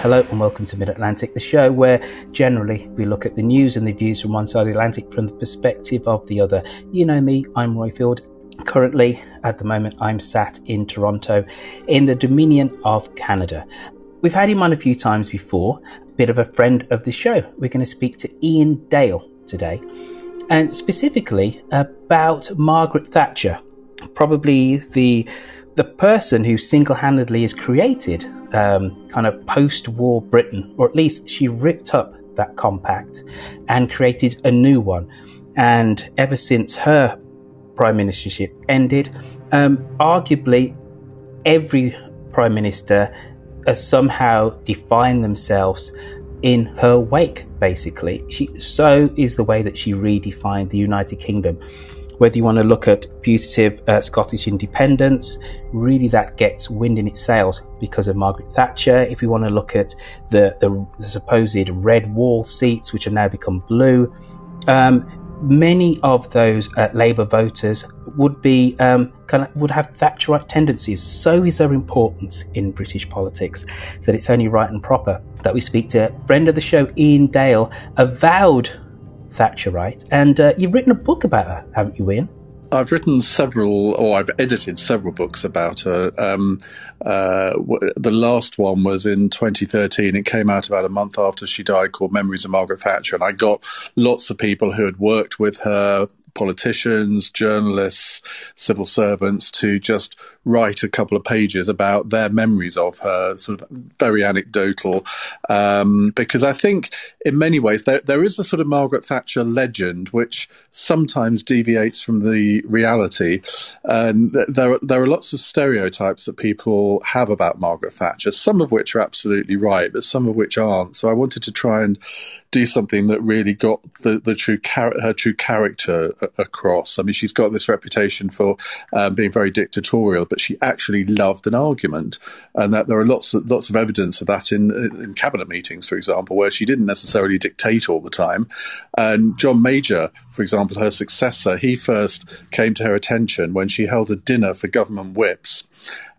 Hello and welcome to Mid Atlantic, the show where generally we look at the news and the views from one side of the Atlantic from the perspective of the other. You know me, I'm Roifield. Currently, at the moment, I'm sat in Toronto in the Dominion of Canada. We've had him on a few times before, a bit of a friend of the show. We're going to speak to Iain Dale today, and specifically about Margaret Thatcher, probably the the person who single-handedly has created um, kind of post-war Britain, or at least she ripped up that compact and created a new one. And ever since her prime ministership ended, um, arguably every prime minister has somehow defined themselves in her wake. Basically, she so is the way that she redefined the United Kingdom whether you want to look at putative uh, Scottish independence, really that gets wind in its sails because of Margaret Thatcher. If you want to look at the, the, the supposed red wall seats, which have now become blue, um, many of those uh, Labour voters would be um, kind of would have Thatcherite tendencies. So is her importance in British politics that it's only right and proper that we speak to friend of the show Iain Dale, avowed Thatcherite, and uh, you've written a book about her, haven't you, Iain? I've written several, or I've edited several books about her. Um, uh, the last one was in 2013. It came out about a month after she died, called Memories of Margaret Thatcher. And I got lots of people who had worked with her, politicians, journalists, civil servants to just write a couple of pages about their memories of her, sort of very anecdotal. Um, because I think, in many ways, there, there is a sort of Margaret Thatcher legend which sometimes deviates from the reality. And there, there are lots of stereotypes that people have about Margaret Thatcher, some of which are absolutely right, but some of which aren't. So I wanted to try and do something that really got the, the true char- her true character across. I mean, she's got this reputation for um, being very dictatorial, but she actually loved an argument, and that there are lots of, lots of evidence of that in in cabinet meetings, for example, where she didn't necessarily dictate all the time. And John Major, for example, her successor, he first came to her attention when she held a dinner for government whips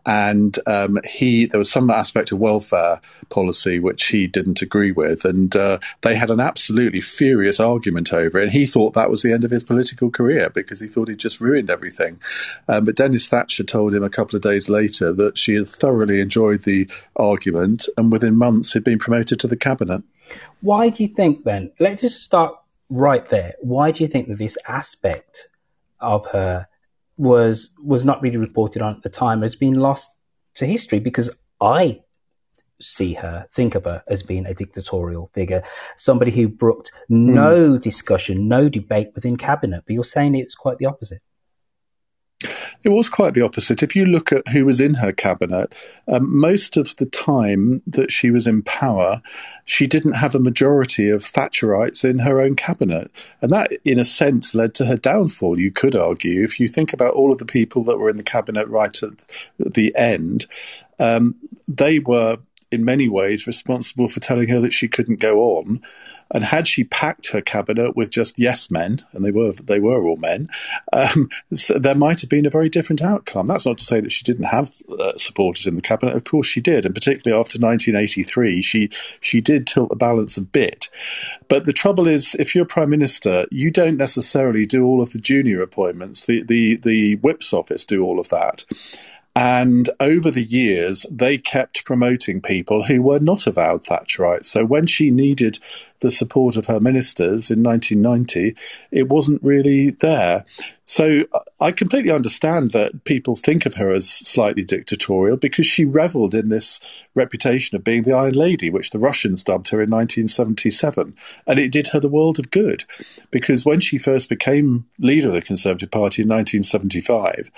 and um, he there was some aspect of welfare policy which he didn't agree with, and uh, they had an absolutely furious argument over it. And he thought that was the end of his political career because he thought he'd just ruined everything. Um, but Denis Thatcher told him a couple of days later that she had thoroughly enjoyed the argument, and within months had been promoted to the cabinet. Why do you think then? Let's just start right there. Why do you think that this aspect of her was was not really reported on at the time has been lost to history because I see her, think of her as being a dictatorial figure, somebody who brooked no mm. discussion, no debate within cabinet. But you're saying it's quite the opposite. It was quite the opposite. If you look at who was in her cabinet, um, most of the time that she was in power, she didn't have a majority of Thatcherites in her own cabinet. And that, in a sense, led to her downfall, you could argue. If you think about all of the people that were in the cabinet right at the end, um, they were, in many ways, responsible for telling her that she couldn't go on. And had she packed her cabinet with just yes men, and they were they were all men, um, so there might have been a very different outcome. That's not to say that she didn't have uh, supporters in the cabinet. Of course, she did, and particularly after 1983, she she did tilt the balance a bit. But the trouble is, if you're prime minister, you don't necessarily do all of the junior appointments. The the the whip's office do all of that. And over the years, they kept promoting people who were not avowed Thatcherites. So when she needed the support of her ministers in 1990, it wasn't really there. So uh, I completely understand that people think of her as slightly dictatorial because she revelled in this reputation of being the Iron Lady, which the Russians dubbed her in 1977. And it did her the world of good because when she first became leader of the Conservative Party in 1975,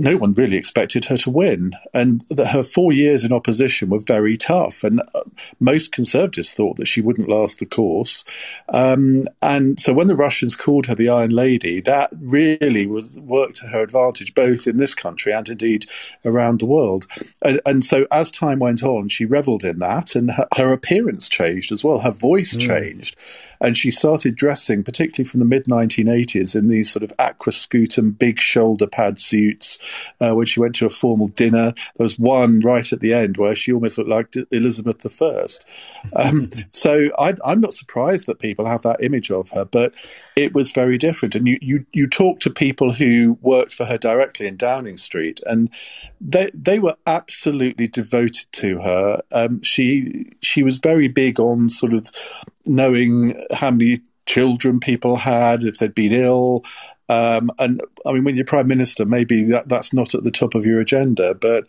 no one really expected her to win, and that her four years in opposition were very tough. And uh, most conservatives thought that she wouldn't last the course. Um, and so when the Russians called her the Iron Lady, that really was worked to her advantage, both in this country and indeed around the world. And, and so as time went on, she revelled in that, and her, her appearance changed as well. Her voice mm. changed, and she started dressing, particularly from the mid 1980s, in these sort of aquascutum, big shoulder pad suits uh, when she went to a formal dinner. There was one right at the end where she almost looked like Elizabeth I. Um, so I, am not surprised that people have that image of her, but it was very different. And you, you, you talk to people who worked for her directly in Downing Street, and they they were absolutely devoted to her. Um, she she was very big on sort of knowing how many children people had, if they'd been ill, um, and I mean, when you're prime minister, maybe that, that's not at the top of your agenda. But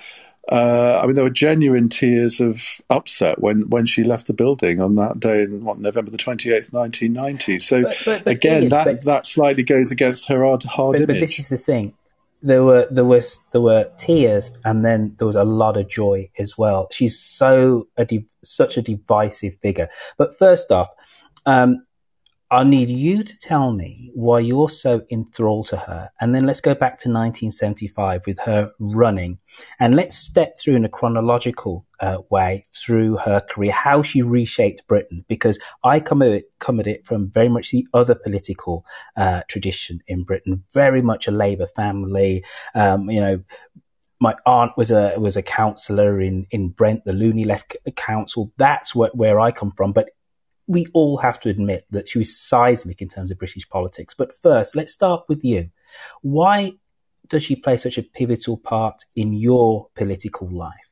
uh, I mean, there were genuine tears of upset when, when she left the building on that day in what November the twenty eighth, nineteen ninety. So but, but, but again, that but, that slightly goes against her hard, hard image. But this is the thing: there were there was there were tears, and then there was a lot of joy as well. She's so a such a divisive figure. But first off, um, I need you to tell me why you're so enthralled to her. And then let's go back to 1975 with her running. And let's step through in a chronological uh, way through her career, how she reshaped Britain, because I come at it, come at it from very much the other political uh, tradition in Britain, very much a Labour family. Um, you know, my aunt was a was a councillor in in Brent, the Looney Left Council. That's where, where I come from. But we all have to admit that she was seismic in terms of British politics. But first, let's start with you. Why does she play such a pivotal part in your political life?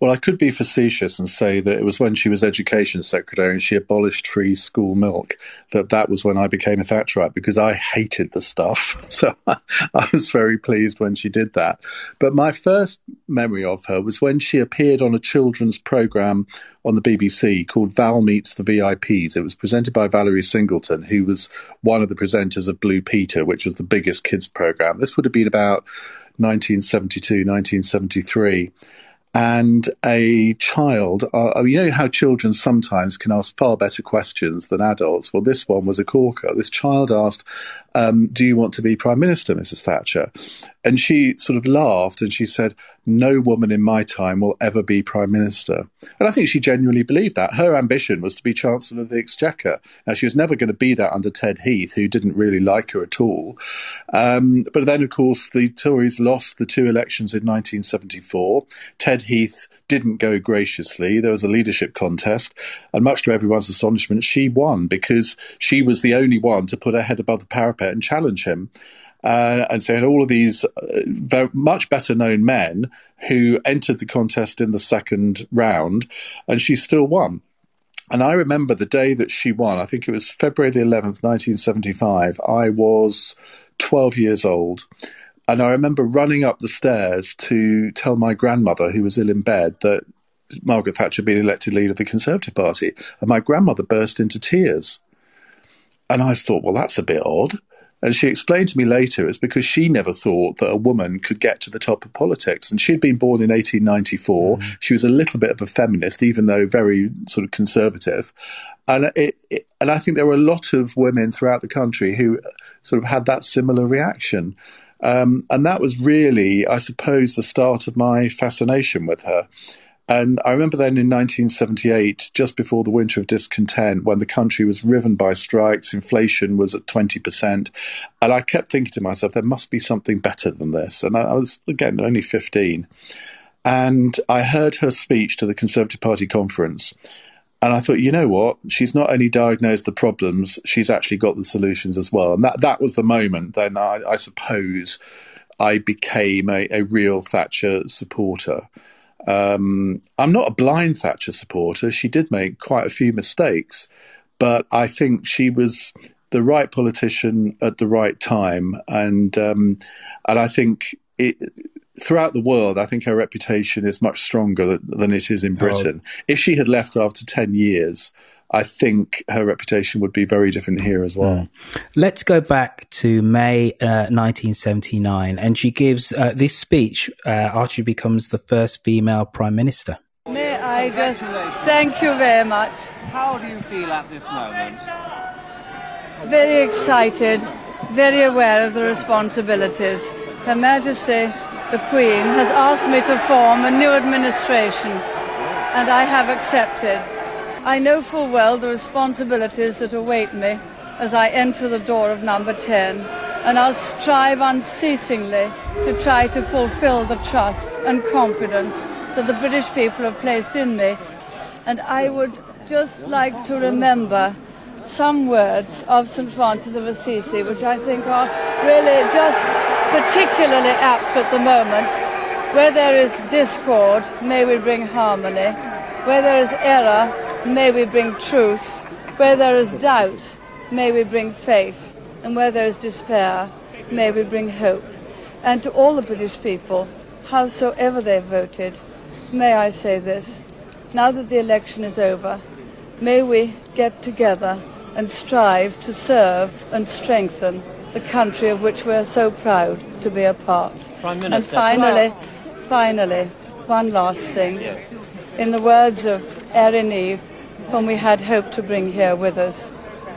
Well, I could be facetious and say that it was when she was education secretary and she abolished free school milk that that was when I became a Thatcherite because I hated the stuff. So I was very pleased when she did that. But my first memory of her was when she appeared on a children's program on the BBC called Val Meets the VIPs. It was presented by Valerie Singleton, who was one of the presenters of Blue Peter, which was the biggest kids program. This would have been about 1972, 1973 and a child, uh, you know how children sometimes can ask far better questions than adults? Well, this one was a corker. This child asked, um, Do you want to be Prime Minister, Mrs. Thatcher? And she sort of laughed and she said, No woman in my time will ever be Prime Minister. And I think she genuinely believed that. Her ambition was to be Chancellor of the Exchequer. Now, she was never going to be that under Ted Heath, who didn't really like her at all. Um, but then, of course, the Tories lost the two elections in 1974. Ted Heath didn't go graciously. There was a leadership contest, and much to everyone's astonishment, she won because she was the only one to put her head above the parapet and challenge him. Uh, and so, had all of these uh, much better known men who entered the contest in the second round, and she still won. And I remember the day that she won, I think it was February the 11th, 1975. I was 12 years old. And I remember running up the stairs to tell my grandmother, who was ill in bed, that Margaret Thatcher had been elected leader of the Conservative Party. And my grandmother burst into tears. And I thought, well, that's a bit odd. And she explained to me later it's because she never thought that a woman could get to the top of politics. And she'd been born in 1894. Mm. She was a little bit of a feminist, even though very sort of conservative. And it, it, and I think there were a lot of women throughout the country who sort of had that similar reaction. Um, and that was really, I suppose, the start of my fascination with her. And I remember then in 1978, just before the winter of discontent, when the country was riven by strikes, inflation was at 20%. And I kept thinking to myself, there must be something better than this. And I was, again, only 15. And I heard her speech to the Conservative Party conference. And I thought, you know what? She's not only diagnosed the problems, she's actually got the solutions as well. And that, that was the moment then I, I suppose I became a, a real Thatcher supporter. Um, I'm not a blind Thatcher supporter. She did make quite a few mistakes, but I think she was the right politician at the right time, and um, and I think it, throughout the world, I think her reputation is much stronger than it is in oh. Britain. Oh. If she had left after ten years, I think her reputation would be very different here as well. Mm. Let's go back to May uh, 1979, and she gives uh, this speech uh, after she becomes the first female prime minister. May I just thank you very much. How do you feel at this moment? Very excited, very aware of the responsibilities. Her Majesty, the Queen, has asked me to form a new administration, and I have accepted. I know full well the responsibilities that await me as I enter the door of number 10, and I'll strive unceasingly to try to fulfill the trust and confidence that the British people have placed in me. And I would just like to remember some words of St. Francis of Assisi, which I think are really just particularly apt at the moment. Where there is discord, may we bring harmony. Where there is error, may we bring truth. Where there is doubt, may we bring faith. And where there is despair, may we bring hope. And to all the British people, howsoever they voted, may I say this. Now that the election is over, may we get together and strive to serve and strengthen the country of which we are so proud to be a part. and finally, finally, one last thing. In the words of Airey Neave, whom we had hoped to bring here with us.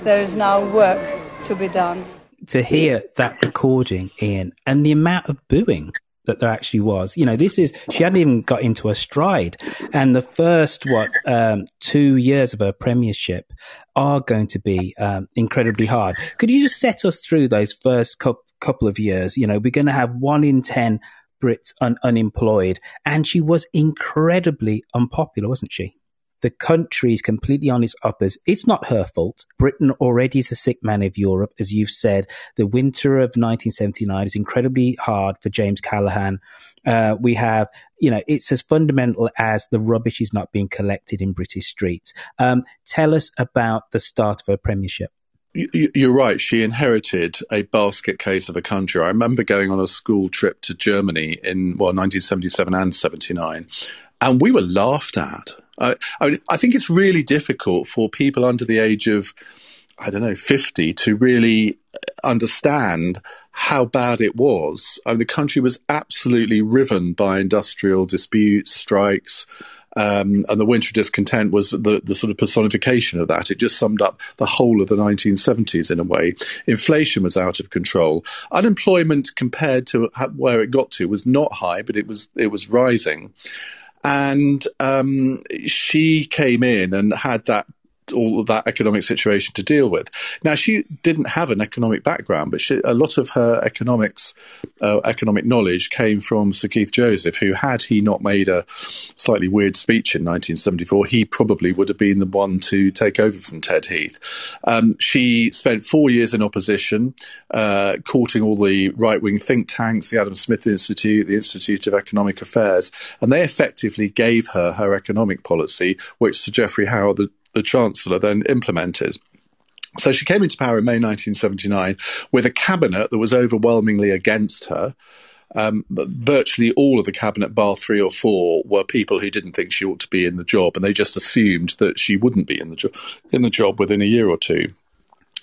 There is now work to be done. To hear that recording, Iain, and the amount of booing that there actually was. You know, this is, she hadn't even got into a stride. And the first, what, um, two years of her premiership are going to be um, incredibly hard. Could you just set us through those first cu- couple of years? You know, we're going to have one in 10 Brits un- unemployed. And she was incredibly unpopular, wasn't she? The country is completely on its uppers. It's not her fault. Britain already is a sick man of Europe, as you've said. The winter of 1979 is incredibly hard for James Callaghan. Uh, we have, you know, it's as fundamental as the rubbish is not being collected in British streets. Um, tell us about the start of her premiership. You're right. She inherited a basket case of a country. I remember going on a school trip to Germany in well 1977 and 79, and we were laughed at. I, I, I think it's really difficult for people under the age of, I don't know, 50 to really understand how bad it was. I mean, the country was absolutely riven by industrial disputes, strikes, um, and the winter discontent was the, the sort of personification of that. It just summed up the whole of the 1970s in a way. Inflation was out of control. Unemployment, compared to where it got to, was not high, but it was it was rising. And um, she came in and had that all of that economic situation to deal with. Now, she didn't have an economic background, but she, a lot of her economics, uh, economic knowledge came from Sir Keith Joseph, who, had he not made a slightly weird speech in 1974, he probably would have been the one to take over from Ted Heath. Um, she spent four years in opposition, uh, courting all the right wing think tanks, the Adam Smith Institute, the Institute of Economic Affairs, and they effectively gave her her economic policy, which Sir Geoffrey Howe, the the Chancellor then implemented. So she came into power in May 1979 with a cabinet that was overwhelmingly against her. Um, virtually all of the cabinet, bar three or four, were people who didn't think she ought to be in the job, and they just assumed that she wouldn't be in the in the job within a year or two.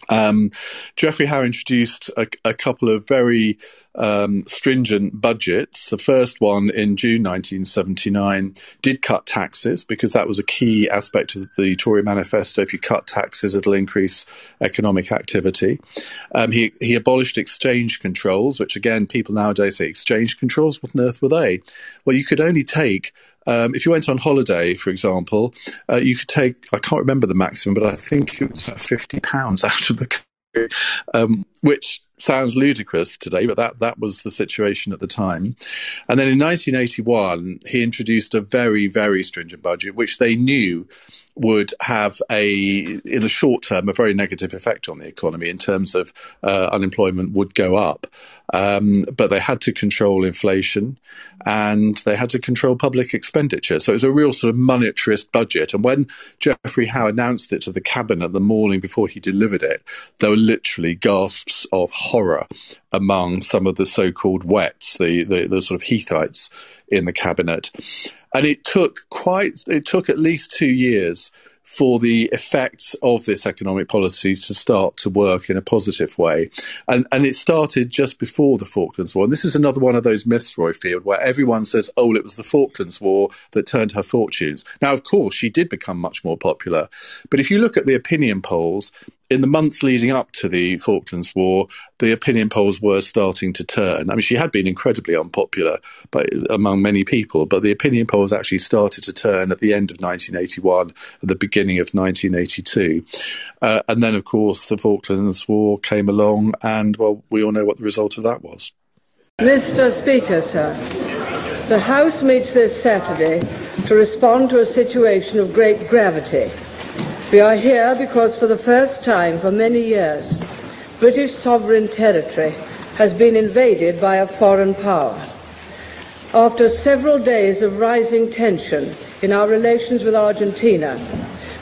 Um, Geoffrey Howe introduced a, a couple of very um, stringent budgets. The first one in June 1979 did cut taxes because that was a key aspect of the Tory manifesto. If you cut taxes, it'll increase economic activity. Um, he, he abolished exchange controls, which again, people nowadays say exchange controls. What on earth were they? Well, you could only take um, if you went on holiday, for example, uh, you could take, I can't remember the maximum, but I think it was about £50 out of the country, um, which sounds ludicrous today, but that, that was the situation at the time. And then in 1981, he introduced a very, very stringent budget, which they knew would have a, in the short term, a very negative effect on the economy in terms of uh, unemployment would go up. Um, but they had to control inflation and they had to control public expenditure. So it was a real sort of monetarist budget. And when Geoffrey Howe announced it to the cabinet the morning before he delivered it, there were literally gasps of horror among some of the so-called wets, the, the, the sort of Heathites in the cabinet. And it took quite, it took at least two years for the effects of this economic policy to start to work in a positive way. And, and it started just before the Falklands War. And this is another one of those myths, Roifield, where everyone says, oh, it was the Falklands War that turned her fortunes. Now, of course, she did become much more popular. But if you look at the opinion polls, in the months leading up to the Falklands War, the opinion polls were starting to turn. I mean, she had been incredibly unpopular by, among many people, but the opinion polls actually started to turn at the end of 1981, at the beginning of 1982. Uh, and then, of course, the Falklands War came along, and, well, we all know what the result of that was. Mr. Speaker, sir, the House meets this Saturday to respond to a situation of great gravity we are here because for the first time for many years, British sovereign territory has been invaded by a foreign power. After several days of rising tension in our relations with Argentina,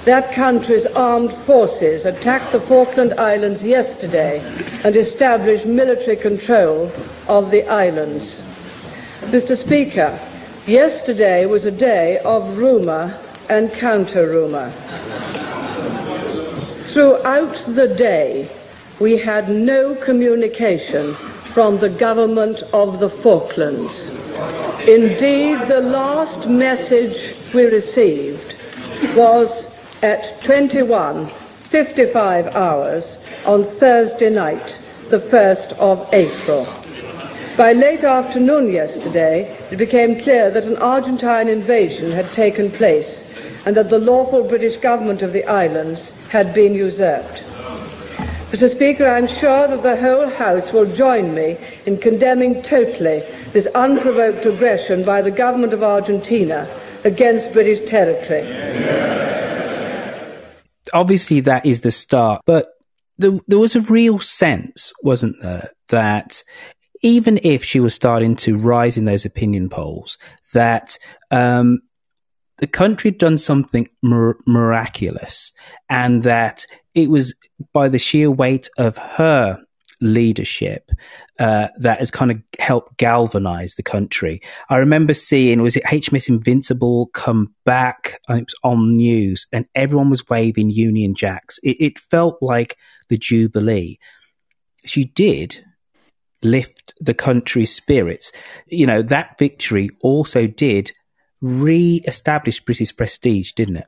that country's armed forces attacked the Falkland Islands yesterday and established military control of the islands. Mr. Speaker, yesterday was a day of rumour and counter rumour. Throughout the day, we had no communication from the government of the Falklands. Indeed, the last message we received was at 21:55 hours on Thursday night, the 1st of April. By late afternoon yesterday, it became clear that an Argentine invasion had taken place and that the lawful British government of the islands had been usurped. Mr. Speaker, I'm sure that the whole House will join me in condemning totally this unprovoked aggression by the government of Argentina against British territory. Obviously, that is the start, but there, there was a real sense, wasn't there, that even if she was starting to rise in those opinion polls, that um, the country had done something mir- miraculous and that it was by the sheer weight of her leadership uh, that has kind of helped galvanize the country. I remember seeing, was it HMS Invincible come back? It was on news and everyone was waving Union Jacks. It, it felt like the Jubilee. She did lift the country's spirits. You know, that victory also did re-established British prestige, didn't it?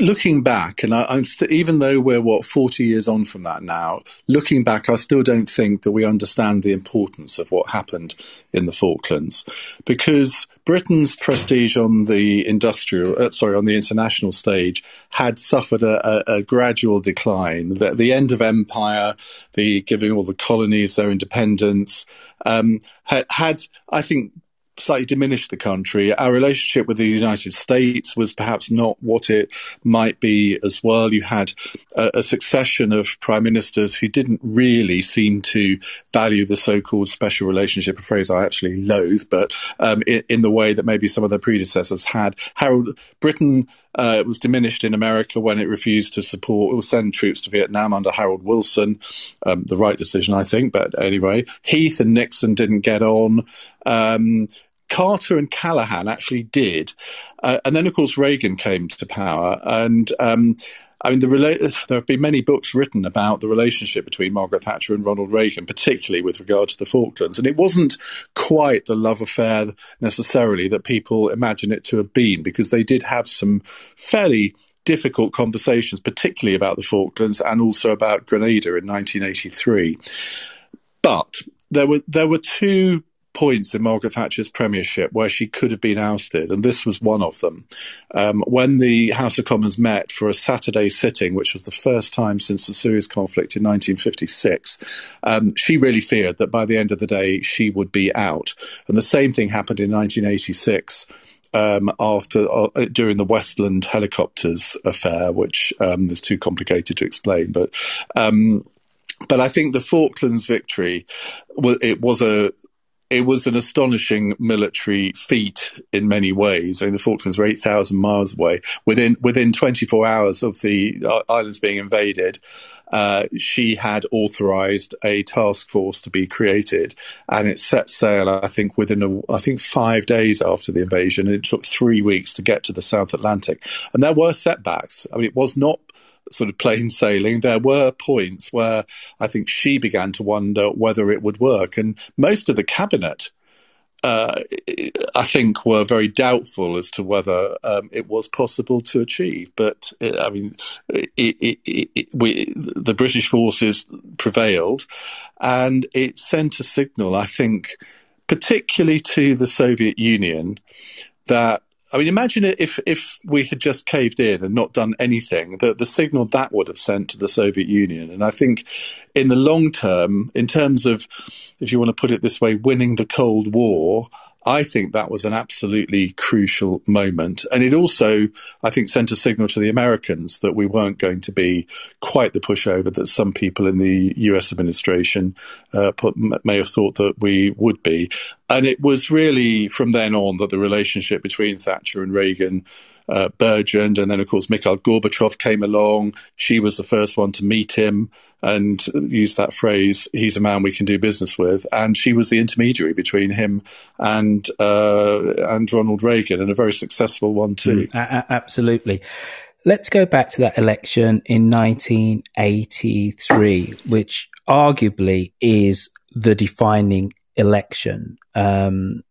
Looking back, and I, am st- even though we're what 40 years on from that now, looking back, I still don't think that we understand the importance of what happened in the Falklands, because Britain's prestige on the industrial, uh, sorry, on the international stage had suffered a, a, a gradual decline. The, the, end of empire, the giving all the colonies their independence, um, had, had, I think, slightly diminished the country. Our relationship with the United States was perhaps not what it might be as well. You had a, a succession of prime ministers who didn't really seem to value the so-called special relationship, a phrase I actually loathe, but um, in, in, the way that maybe some of their predecessors had. Harold Britain uh, was diminished in America when it refused to support, or send troops to Vietnam under Harold Wilson. Um, the right decision, I think, but anyway, Heath and Nixon didn't get on. Um, Carter and Callaghan actually did. Uh, and then, of course, Reagan came to power. And um, I mean, the rela- there have been many books written about the relationship between Margaret Thatcher and Ronald Reagan, particularly with regard to the Falklands. And it wasn't quite the love affair necessarily that people imagine it to have been, because they did have some fairly difficult conversations, particularly about the Falklands and also about Grenada in 1983. But there were there were two points in Margaret Thatcher's premiership where she could have been ousted, and this was one of them. Um, when the House of Commons met for a Saturday sitting, which was the first time since the Suez conflict in 1956, um, she really feared that by the end of the day she would be out. And the same thing happened in 1986 um, after uh, during the Westland helicopters affair, which um, is too complicated to explain. But um, but I think the Falklands victory, it was a it was an astonishing military feat in many ways. I mean, the Falklands were 8,000 miles away. Within, within 24 hours of the uh, islands being invaded, uh, she had authorized a task force to be created and it set sail, I think, within, a, I think, five days after the invasion. And it took three weeks to get to the South Atlantic. And there were setbacks. I mean, it was not sort of plain sailing, there were points where I think she began to wonder whether it would work. And most of the cabinet, uh, I think, were very doubtful as to whether um, it was possible to achieve. But uh, I mean, it, it, it, we, the British forces prevailed, and it sent a signal, I think, particularly to the Soviet Union, that I mean, imagine if if we had just caved in and not done anything, the, the signal that would have sent to the Soviet Union. And I think in the long term, in terms of, if you want to put it this way, winning the Cold War, I think that was an absolutely crucial moment. And it also, I think, sent a signal to the Americans that we weren't going to be quite the pushover that some people in the US administration uh, put, may have thought that we would be. And it was really from then on that the relationship between Thatcher and Reagan uh, burgeoned. And then, of course, Mikhail Gorbachev came along. She was the first one to meet him and use that phrase, he's a man we can do business with. And she was the intermediary between him and, uh, and Ronald Reagan, and a very successful one, too. Mm, absolutely. Let's go back to that election in 1983, which arguably is the defining election. Um,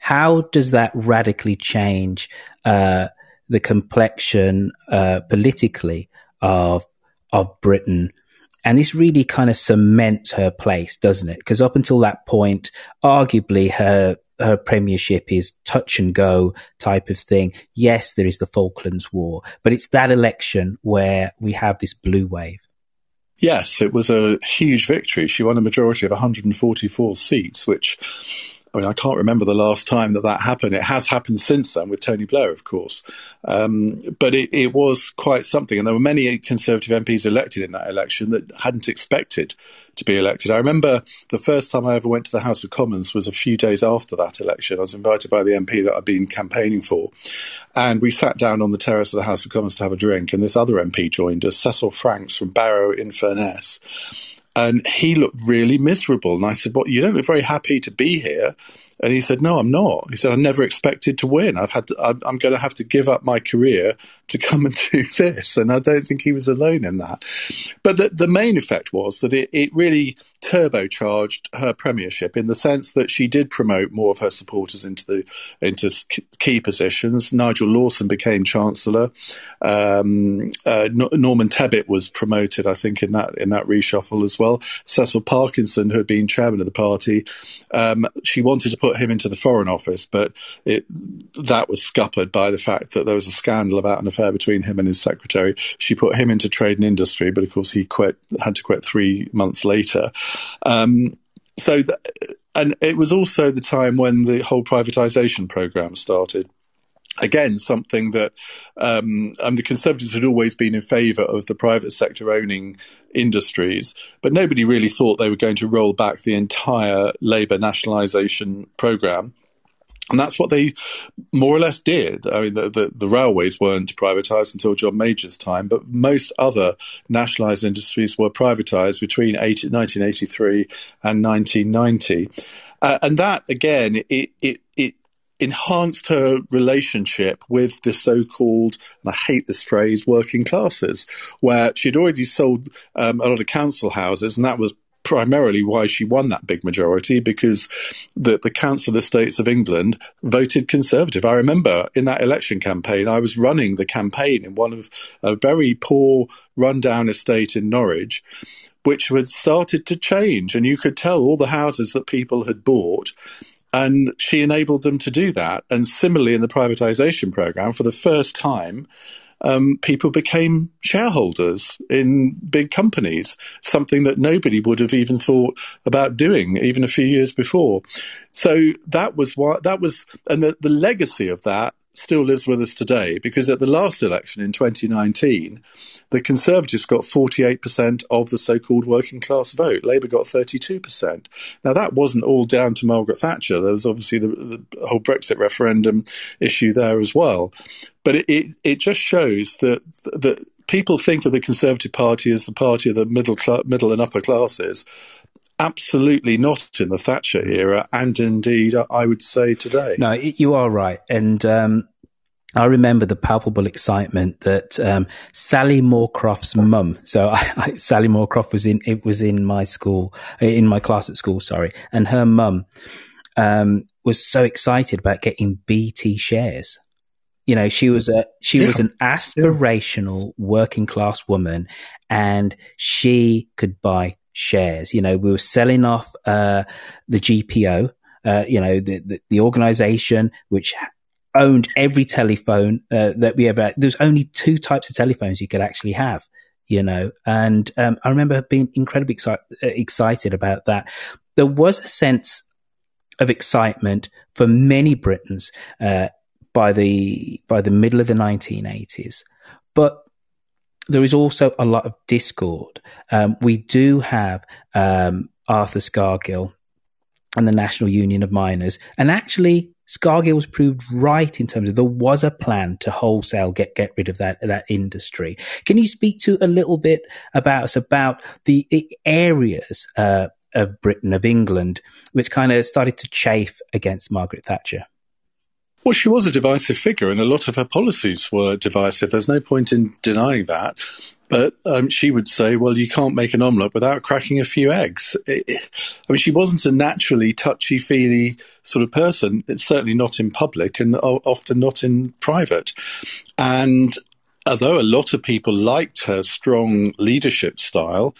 how does that radically change uh, the complexion uh, politically of of Britain? And this really kind of cements her place, doesn't it? Because up until that point, arguably her her premiership is touch and go type of thing. Yes, there is the Falklands War, but it's that election where we have this blue wave. Yes, it was a huge victory. She won a majority of 144 seats, which I mean, I can't remember the last time that that happened. It has happened since then with Tony Blair, of course. Um, but it, it, was quite something. And there were many Conservative MPs elected in that election that hadn't expected to be elected. I remember the first time I ever went to the House of Commons was a few days after that election. I was invited by the MP that I'd been campaigning for. And we sat down on the terrace of the House of Commons to have a drink. And this other MP joined us, Cecil Franks from Barrow in Furness and he looked really miserable. And I said, "Well, you don't look very happy to be here." And he said, "No, I'm not." He said, "I never expected to win. I've had to, I'm going to have to give up my career to come and do this." And I don't think he was alone in that. But the, the main effect was that it, it really turbocharged her premiership in the sense that she did promote more of her supporters into the into key positions. Nigel Lawson became chancellor. Um, uh, Norman Tebbit was promoted, I think, in that in that reshuffle as well. Cecil Parkinson, who had been chairman of the party, um, she wanted to put him into the Foreign Office, but it, that was scuppered by the fact that there was a scandal about an affair between him and his secretary. She put him into Trade and Industry, but of course he quit, had to quit three months later. Um, so, th- and it was also the time when the whole privatization program started. Again, something that um, and the Conservatives had always been in favour of the private sector owning industries, but nobody really thought they were going to roll back the entire Labour nationalisation program. And that's what they more or less did. I mean, the, the, the railways weren't privatised until John Major's time, but most other nationalised industries were privatised between 80, 1983 and 1990. Uh, and that, again, it, it, it enhanced her relationship with the so-called, and I hate this phrase, working classes, where she'd already sold um, a lot of council houses, and that was primarily why she won that big majority because the, the council estates of England voted Conservative. I remember in that election campaign, I was running the campaign in one of a very poor, rundown estate in Norwich. which had started to change. And you could tell all the houses that people had bought. And she enabled them to do that. And similarly, in the privatization program, for the first time, um, people became shareholders in big companies, something that nobody would have even thought about doing even a few years before. So that was why that was, and the, the legacy of that still lives with us today because at the last election in 2019, the Conservatives got 48% of the so called working class vote. Labour got 32%. Now, that wasn't all down to Margaret Thatcher. There was obviously the, the whole Brexit referendum issue there as well. But it, it, it just shows that, that people think of the Conservative Party as the party of the middle, cl- middle and upper classes absolutely not in the Thatcher era, and indeed, I would say today. No, you are right, and. Um, I remember the palpable excitement that um, Sally Moorcroft's mum. So I, I, Sally Moorcroft was in it was in my school in my class at school. Sorry, and her mum um, was so excited about getting BT shares. You know, she was a she yeah. was an aspirational yeah. working class woman, and she could buy shares. You know, we were selling off uh, the GPO, uh, you know, the, the, the, organization which owned every telephone uh, that we ever, there's only two types of telephones you could actually have, you know, and um, I remember being incredibly exci- uh, excited about that. There was a sense of excitement for many Britons uh, by the by the middle of the 1980s, but there is also a lot of discord. Um, we do have um, Arthur Scargill and the National Union of Miners, and actually Scargill was proved right in terms of there was a plan to wholesale get get rid of that that industry. Can you speak to a little bit about us about the areas uh, of Britain of England which kind of started to chafe against Margaret Thatcher? Well, she was a divisive figure, and a lot of her policies were divisive. There's no point in denying that. But um, she would say, well, you can't make an omelette without cracking a few eggs. It, it, I mean, she wasn't a naturally touchy feely sort of person. It's certainly not in public and often not in private. And although a lot of people liked her strong leadership style,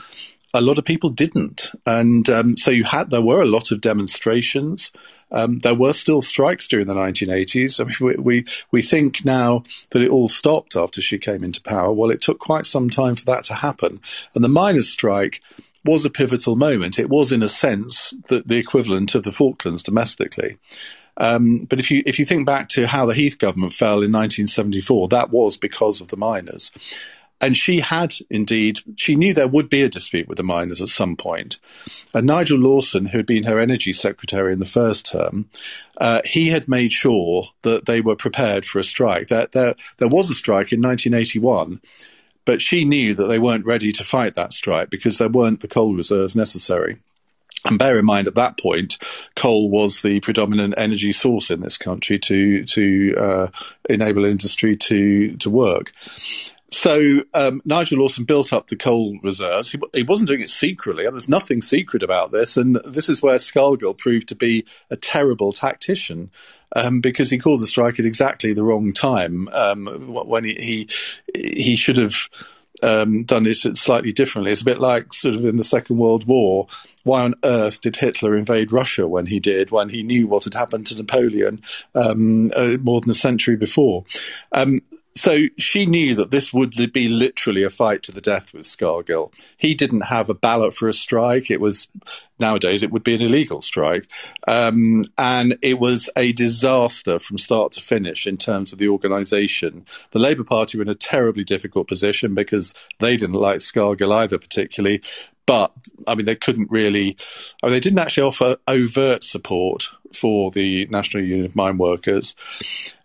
a lot of people didn't. And um, so you had, there were a lot of demonstrations. Um, there were still strikes during the 1980s. I mean, we, we, we think now that it all stopped after she came into power. Well, it took quite some time for that to happen. And the miners' strike was a pivotal moment. It was, in a sense, the, the equivalent of the Falklands domestically. Um, but if you if you think back to how the Heath government fell in 1974, that was because of the miners. And she had indeed, she knew there would be a dispute with the miners at some point. And Nigel Lawson, who had been her energy secretary in the first term, uh, he had made sure that they were prepared for a strike. There, there, there was a strike in 1981, but she knew that they weren't ready to fight that strike because there weren't the coal reserves necessary. And bear in mind, at that point, coal was the predominant energy source in this country to to uh, enable industry to to work. So um, Nigel Lawson built up the coal reserves. He, he, wasn't doing it secretly, and there's nothing secret about this. And this is where Scargill proved to be a terrible tactician. Um, because he called the strike at exactly the wrong time um, when he, he, he should have um, done it slightly differently. It's a bit like sort of in the Second World War. Why on earth did Hitler invade Russia when he did, when he knew what had happened to Napoleon um, uh, more than a century before? Um, so she knew that this would be literally a fight to the death with Scargill. He didn't have a ballot for a strike. It was nowadays it would be an illegal strike, um, and it was a disaster from start to finish in terms of the organisation. The Labour Party were in a terribly difficult position because they didn't like Scargill either particularly. But I mean, they couldn't really. I mean, they didn't actually offer overt support for the National Union of Mine Workers.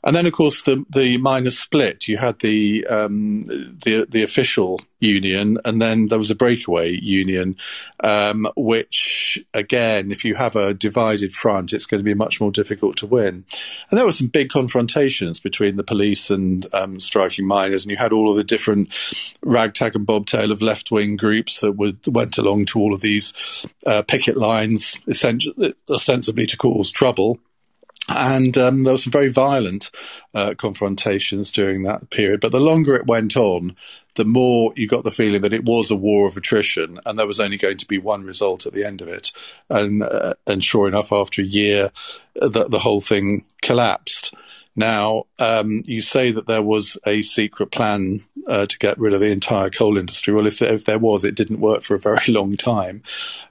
And then, of course, the the miners split. You had the um, the the official union, and then there was a breakaway union, um, which again, if you have a divided front, it's going to be much more difficult to win. And there were some big confrontations between the police and um, striking miners, and you had all of the different ragtag and bobtail of left wing groups that would, went along to all of these uh, picket lines, ostensibly to cause trouble. and um, there were some very violent uh, confrontations during that period. But the longer it went on, the more you got the feeling that it was a war of attrition, and there was only going to be one result at the end of it. And uh, and sure enough, after a year, the, the whole thing collapsed. Now, um, you say that there was a secret plan uh, to get rid of the entire coal industry. Well, if, if there was, it didn't work for a very long time.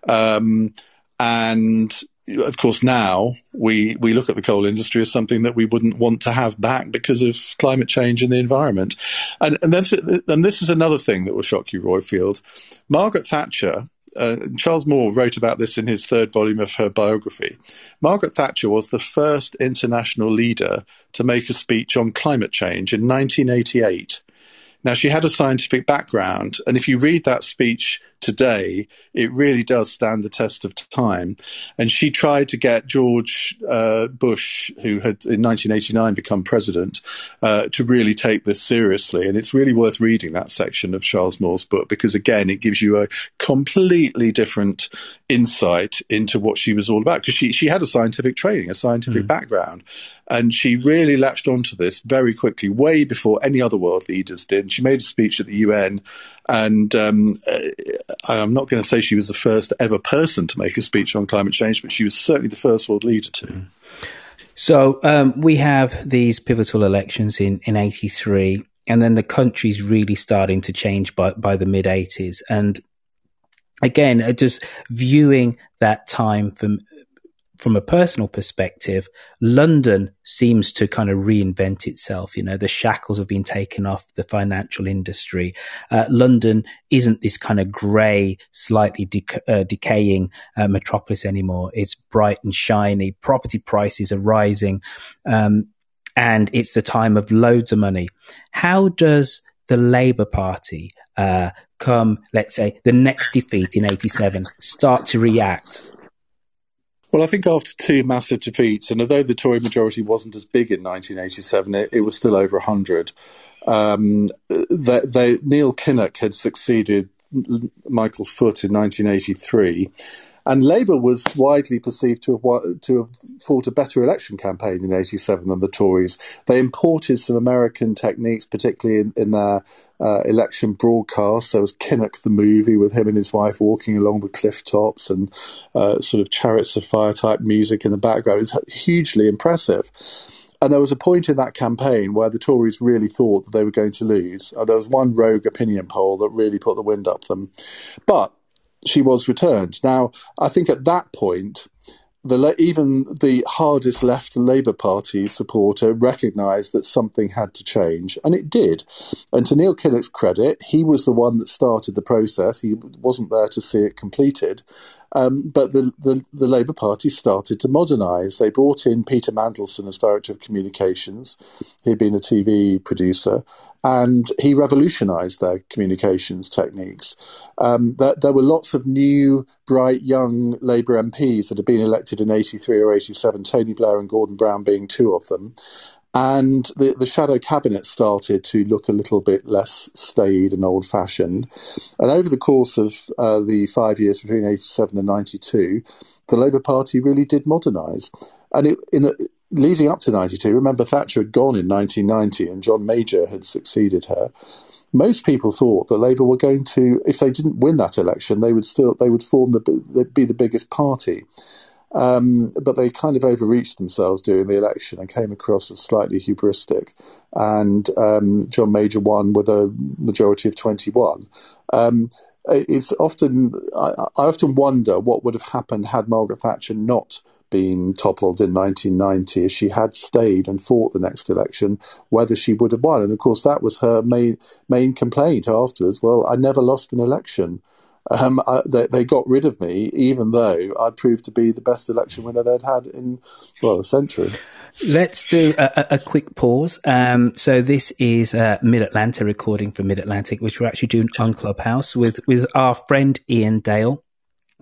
Um, and of course, now we we look at the coal industry as something that we wouldn't want to have back because of climate change and the environment. And and, then, and this is another thing that will shock you, Roifield. Margaret Thatcher. Uh, Charles Moore wrote about this in his third volume of her biography. Margaret Thatcher was the first international leader to make a speech on climate change in 1988. Now, she had a scientific background, and if you read that speech today, it really does stand the test of time. And she tried to get George uh, Bush, who had in 1989 become president, uh, to really take this seriously. And it's really worth reading that section of Charles Moore's book because, again, it gives you a completely different insight into what she was all about because she, she had a scientific training, a scientific mm. background. And she really latched onto this very quickly, way before any other world leaders did. She made a speech at the UN and um, I'm not going to say she was the first ever person to make a speech on climate change, but she was certainly the first world leader to. So um, we have these pivotal elections in, in 83, and then the country's really starting to change by, by the mid 80s. And again, uh, just viewing that time from from a personal perspective, London seems to kind of reinvent itself. You know, the shackles have been taken off the financial industry. Uh, London isn't this kind of grey, slightly uh, decaying uh, metropolis anymore. It's bright and shiny. Property prices are rising. Um, and it's the time of loads of money. How does the Labour Party uh, come, let's say, the next defeat in 87, start to react? Well, I think after two massive defeats, and although the Tory majority wasn't as big in 1987, it, it was still over 100. Um, they, they, Neil Kinnock had succeeded Michael Foot in 1983. And Labour was widely perceived to have to have fought a better election campaign in '87 than the Tories. They imported some American techniques, particularly in, in their uh, election broadcasts. There was Kinnock the movie with him and his wife walking along the cliff tops and uh, sort of chariots of fire type music in the background. It's hugely impressive. And there was a point in that campaign where the Tories really thought that they were going to lose. Uh, there was one rogue opinion poll that really put the wind up them. But she was returned. Now, I think at that point, the, even the hardest left Labour Party supporter recognised that something had to change, and it did. And to Neil Kinnock's credit, he was the one that started the process. He wasn't there to see it completed. Um, but the, the, the, Labour Party started to modernise. They brought in Peter Mandelson as Director of Communications. He'd been a TV producer and he revolutionized their communications techniques. Um, there, there, were lots of new, bright, young Labour MPs that had been elected in 83 or 87, Tony Blair and Gordon Brown being two of them. And the, the shadow cabinet started to look a little bit less staid and old fashioned. And over the course of uh, the five years between 87 and 92, the Labour Party really did modernise. And it, in the, leading up to 92, remember Thatcher had gone in 1990 and John Major had succeeded her. Most people thought that Labour were going to, if they didn't win that election, they would still they would form the they'd be the biggest party. Um, but they kind of overreached themselves during the election and came across as slightly hubristic. And um, John Major won with a majority of 21. Um, it's often I, I often wonder what would have happened had Margaret Thatcher not been toppled in 1990, if she had stayed and fought the next election, whether she would have won. And of course, that was her main main complaint afterwards. Well, I never lost an election. Um, I, they, they, got rid of me, even though I'd proved to be the best election winner they'd had in well a century. Let's do a, a quick pause. Um, so this is uh, Mid Atlanta recording from Mid Atlantic, which we're actually doing on Clubhouse with with our friend Iain Dale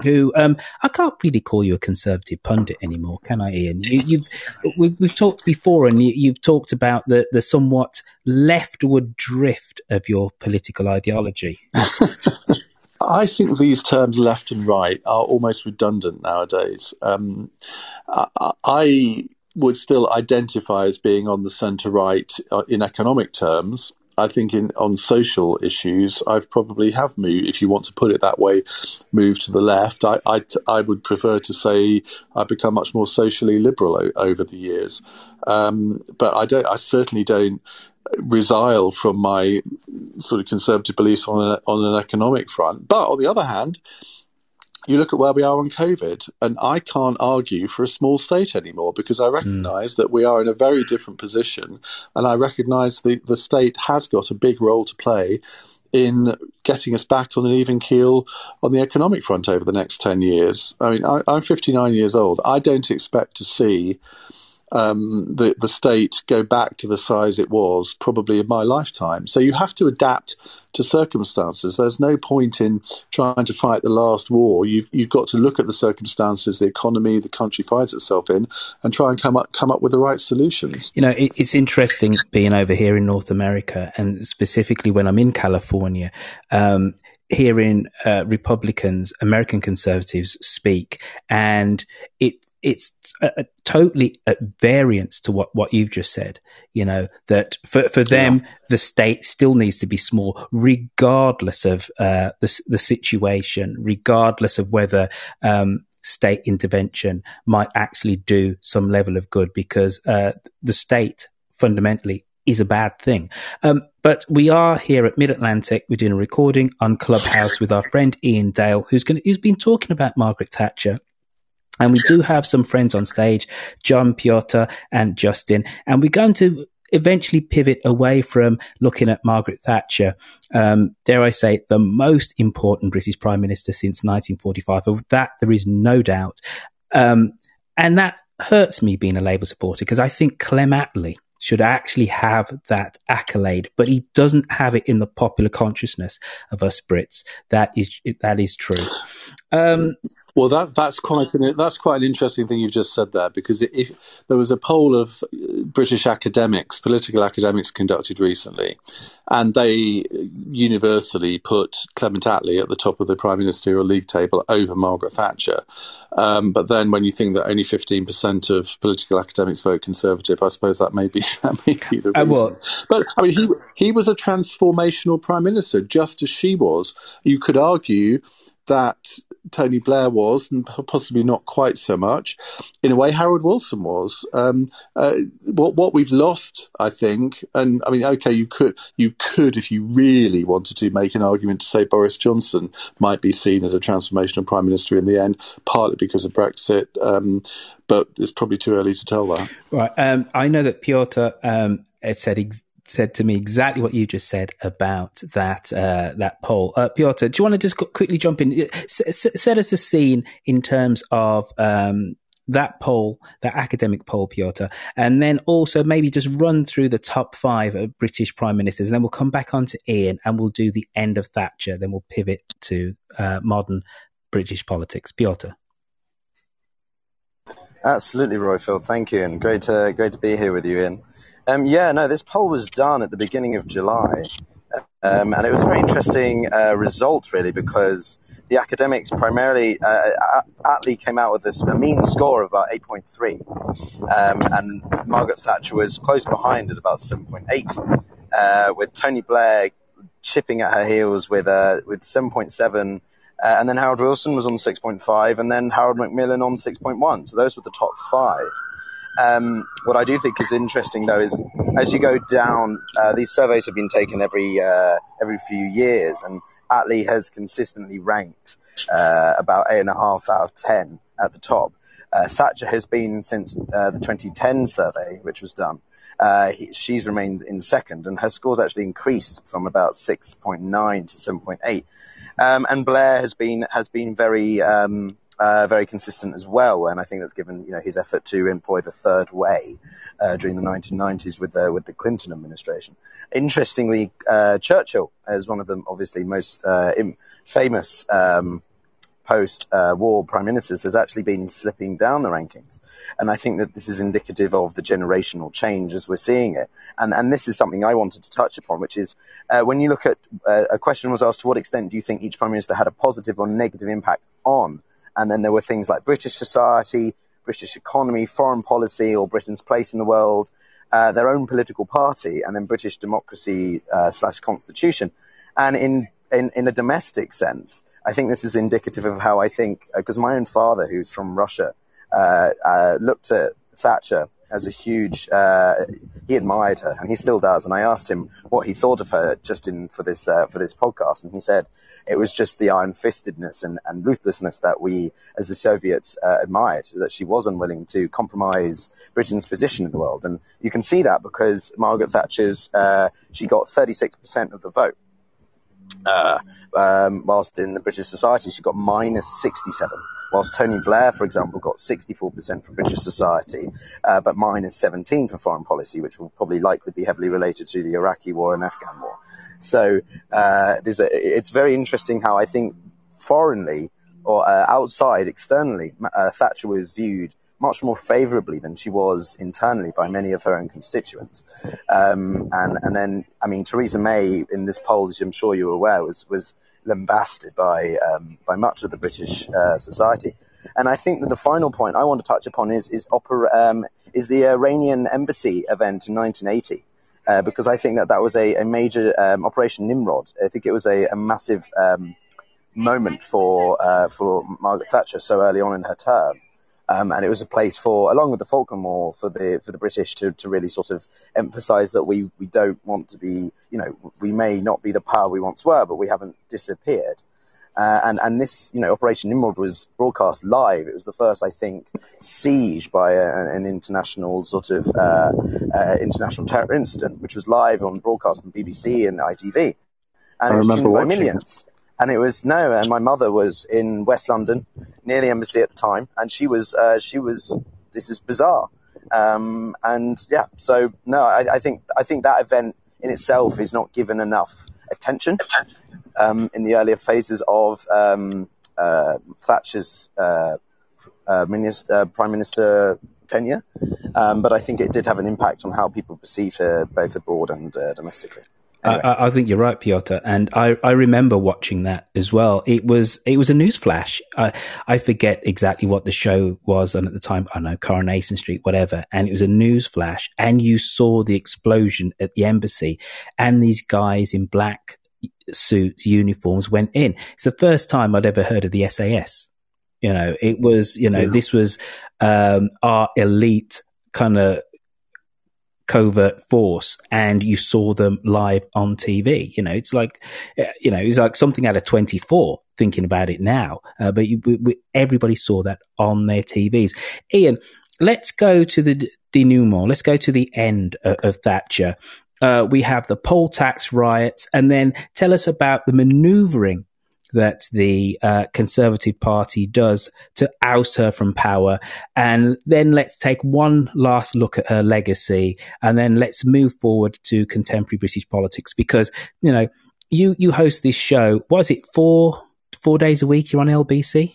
who um, I can't really call you a conservative pundit anymore, can I, Iain? You, have we've, we've, talked before, and you, have talked about the, the somewhat leftward drift of your political ideology. I think these terms left and right are almost redundant nowadays. Um, I, I would still identify as being on the centre right uh, in economic terms. I think in on social issues, I've probably have moved, if you want to put it that way, moved to the left. I I, I would prefer to say I've become much more socially liberal o- over the years, um, but I don't. I certainly don't resile from my sort of conservative beliefs on a, on an economic front. But on the other hand, you look at where we are on COVID, and I can't argue for a small state anymore because I recognise mm. that we are in a very different position, and I recognise the the state has got a big role to play in getting us back on an even keel on the economic front over the next 10 years. I mean, I, am 59 years old. I don't expect to see um, the the state go back to the size it was probably in my lifetime. So you have to adapt to circumstances. There's no point in trying to fight the last war. You've you've got to look at the circumstances, the economy the country finds itself in, and try and come up come up with the right solutions. You know, it, it's interesting being over here in North America, and specifically when I'm in California. Um, hearing uh, Republicans, American conservatives speak, and it it's a, a totally at variance to what, what you've just said. You know that for for them, yeah. the state still needs to be small, regardless of uh, the the situation, regardless of whether. Um, state intervention might actually do some level of good because uh, the state fundamentally is a bad thing. Um, but we are here at Mid Atlantic. We're doing a recording on Clubhouse with our friend Iain Dale, who's going who's been talking about Margaret Thatcher and we do have some friends on stage, John, Piotr, and Justin. And we're going to eventually pivot away from looking at Margaret Thatcher, um, dare I say, the most important British Prime Minister since 1945. Of that, there is no doubt. Um, and that hurts me being a Labour supporter because I think Clem Attlee should actually have that accolade, but he doesn't have it in the popular consciousness of us Brits. That is that is true. Um, well, that that's quite an that's quite an interesting thing you've just said there because if there was a poll of uh, British academics, political academics, conducted recently, and they universally put Clement Attlee at the top of the Prime Ministerial League table over Margaret Thatcher. Um, but then, when you think that only fifteen percent of political academics vote Conservative, I suppose that may be that may be the reason. But I mean, he he was a transformational Prime Minister, just as she was. You could argue that Tony Blair was, and possibly not quite so much. In a way, Harold Wilson was. Um, uh, what what we've lost, I think, and I mean, okay, you could you could, if you really wanted to, make an argument to say Boris Johnson might be seen as a transformational prime minister in the end, partly because of Brexit. Um, but it's probably too early to tell that. Right. Um, I know that Piotr um, said ex- said to me exactly what you just said about that uh, that poll. Uh, Piotr, do you want to just quickly jump in? S- set us a scene in terms of um, that poll, that academic poll, Piotr, and then also maybe just run through the top five of British prime ministers, and then we'll come back on to Iain and we'll do the end of Thatcher. Then we'll pivot to uh, modern British politics. Piotr. Absolutely, Roifield. Thank you, and great to great to be here with you, Iain. Um, yeah, no, this poll was done at the beginning of July, um, and it was a very interesting uh, result, really, because the academics primarily, uh, Attlee came out with this, a mean score of about 8.3, um, and Margaret Thatcher was close behind at about 7.8, uh, with Tony Blair chipping at her heels with uh, with 7.7. Uh, and then Harold Wilson was on 6.5, and then Harold Macmillan on 6.1. So those were the top five. Um, what I do think is interesting, though, is as you go down, uh, these surveys have been taken every uh, every few years, and Attlee has consistently ranked uh, about eight and a half out of ten at the top. Uh, Thatcher has been since uh, the 2010 survey, which was done. Uh, he, she's remained in second, and her scores actually increased from about 6.9 to 7.8. Um, and Blair has been has been very um, uh, very consistent as well. And I think that's given you know his effort to employ the third way uh, during the 1990s with the with the Clinton administration. Interestingly, uh, Churchill is one of the obviously most uh, famous um, post-war prime ministers has actually been slipping down the rankings. And I think that this is indicative of the generational change as we're seeing it. And, and this is something I wanted to touch upon, which is uh, when you look at uh, a question was asked, to what extent do you think each prime minister had a positive or negative impact on and then there were things like British society, British economy, foreign policy, or Britain's place in the world, uh, their own political party, and then British democracy uh, slash constitution. And in, in, in a domestic sense, I think this is indicative of how I think, because uh, my own father, who's from Russia, uh, uh, looked at Thatcher as a huge, uh, he admired her, and he still does. And I asked him what he thought of her just in for this for this podcast, and he said it was just the iron fistedness and, and, ruthlessness that we, as the Soviets, uh, admired, that she was unwilling to compromise Britain's position in the world. And you can see that because Margaret Thatcher's, uh, she got 36% of the vote. Uh, um, whilst in the British society she got minus 67. Whilst Tony Blair, for example, got 64% for British society, uh, but minus 17 for foreign policy, which will probably likely be heavily related to the Iraqi war and Afghan war. So uh, a, it's very interesting how I think foreignly or uh, outside, externally, uh, Thatcher was viewed much more favourably than she was internally by many of her own constituents. Um, and and then, I mean, Theresa May in this poll, as I'm sure you're aware, was was lambasted by um, by much of the British uh, society. And I think that the final point I want to touch upon is is opera, um, is the Iranian embassy event in 1980. Uh, because I think that that was a, a major um, Operation Nimrod. I think it was a, a massive um, moment for uh, for Margaret Thatcher so early on in her term. Um, and it was a place for, along with the Falkland War, for the for the British to, to really sort of emphasise that we, we don't want to be, you know, we may not be the power we once were, but we haven't disappeared. Uh, and and this, you know, Operation Nimrod was broadcast live. It was the first, I think, siege by a, an international sort of uh, uh, international terror incident, which was live on broadcast on BBC and ITV, and I it was remember by watching millions. And it was no, and my mother was in West London, near the embassy at the time, and she was uh, she was this is bizarre, um, and yeah, so no, I, I, think I think that event in itself is not given enough attention um, in the earlier phases of um, uh, Thatcher's uh, uh minister, uh, prime minister tenure, um, but I think it did have an impact on how people perceive her both abroad and uh, domestically. Anyway. I, I, think you're right, Piotr, and I, I remember watching that as well. It was it was a news flash. I, I forget exactly what the show was, and at the time, I don't know Coronation Street, whatever, and it was a news flash, and you saw the explosion at the embassy, and these guys in black suits, uniforms went in. It's the first time I'd ever heard of the SAS. You know, it was you know yeah. this was um, our elite kind of covert force and you saw them live on TV. You know, it's like, eh, you know, it's like something out of 24 thinking about it now. Uh, but you, we, everybody saw that on their TVs. Iain, let's go to the denouement. Let's go to the end of, of Thatcher. Uh, we have the poll tax riots, and then tell us about the maneuvering that the uh, Conservative Party does to oust her from power. And then let's take one last look at her legacy and then let's move forward to contemporary British politics because, you know, you, you host this show, what is it, four, four days a week you're on LBC?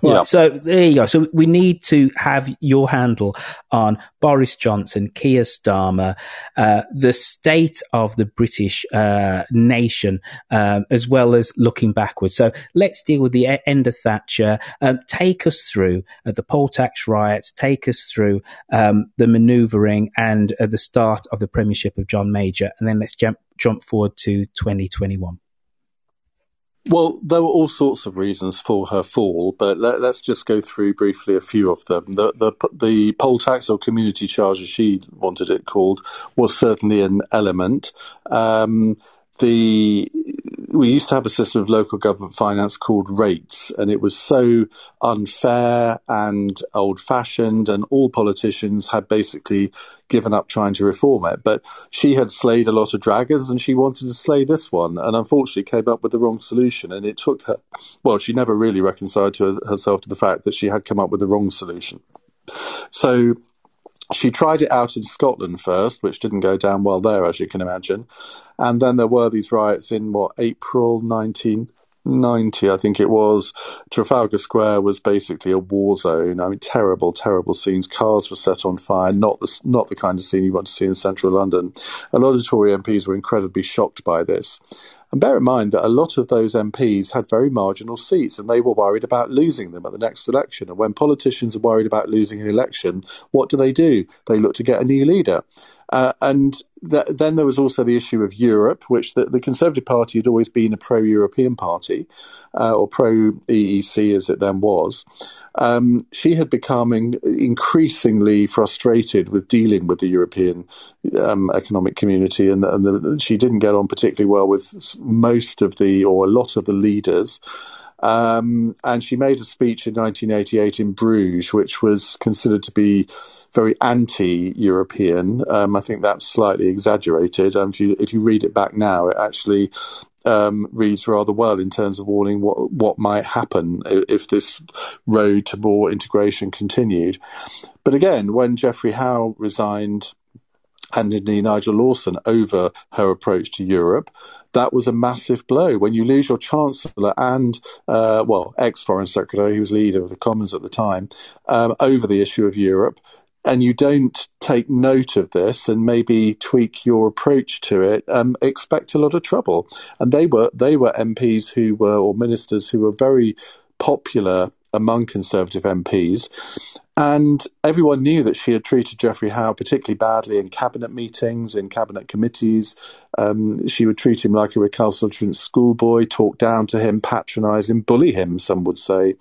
Yeah. So there you go. So we need to have your handle on Boris Johnson, Keir Starmer, uh, the state of the British uh, nation, um, as well as looking backwards. So let's deal with the end of Thatcher. Um, take us through uh, the poll tax riots. Take us through um, the manoeuvring and uh, the start of the premiership of John Major, and then let's jump jump forward to 2021. Well, there were all sorts of reasons for her fall, but let, us just go through briefly a few of them. The, the the poll tax or community charge, as she wanted it called, was certainly an element. Um, the we used to have a system of local government finance called rates, and it was so unfair and old fashioned, and all politicians had basically given up trying to reform it. But she had slayed a lot of dragons, and she wanted to slay this one, and unfortunately came up with the wrong solution. And it took her, well, she never really reconciled to herself to the fact that she had come up with the wrong solution. So she tried it out in Scotland first, which didn't go down well there, as you can imagine. And then there were these riots in what April 1990, I think it was. Trafalgar Square was basically a war zone. I mean, terrible, terrible scenes. Cars were set on fire. Not the not the kind of scene you want to see in central London. A lot of Tory MPs were incredibly shocked by this. And bear in mind that a lot of those MPs had very marginal seats and they were worried about losing them at the next election. And when politicians are worried about losing an election, what do they do? They look to get a new leader. Uh, and th- then there was also the issue of Europe, which the, the Conservative Party had always been a pro European party, uh, or pro EEC as it then was. Um, she had become in- increasingly frustrated with dealing with the European um, economic community, and, and the, she didn't get on particularly well with most of the, or a lot of the leaders. Um, and she made a speech in 1988 in Bruges, which was considered to be very anti-European. Um, I think that's slightly exaggerated. Um, if you if you read it back now, it actually um, reads rather well in terms of warning what what might happen if this road to more integration continued. But again, when Geoffrey Howe resigned and indeed Nigel Lawson over her approach to Europe. That was a massive blow. When you lose your Chancellor and, uh, well, ex Foreign Secretary, who was leader of the Commons at the time, um, over the issue of Europe, and you don't take note of this and maybe tweak your approach to it, um, expect a lot of trouble. And they were they were MPs who were or ministers who were very popular among Conservative MPs. And everyone knew that she had treated Geoffrey Howe particularly badly in cabinet meetings, in cabinet committees. Um, she would treat him like a recalcitrant schoolboy, talk down to him, patronise him, bully him, some would say.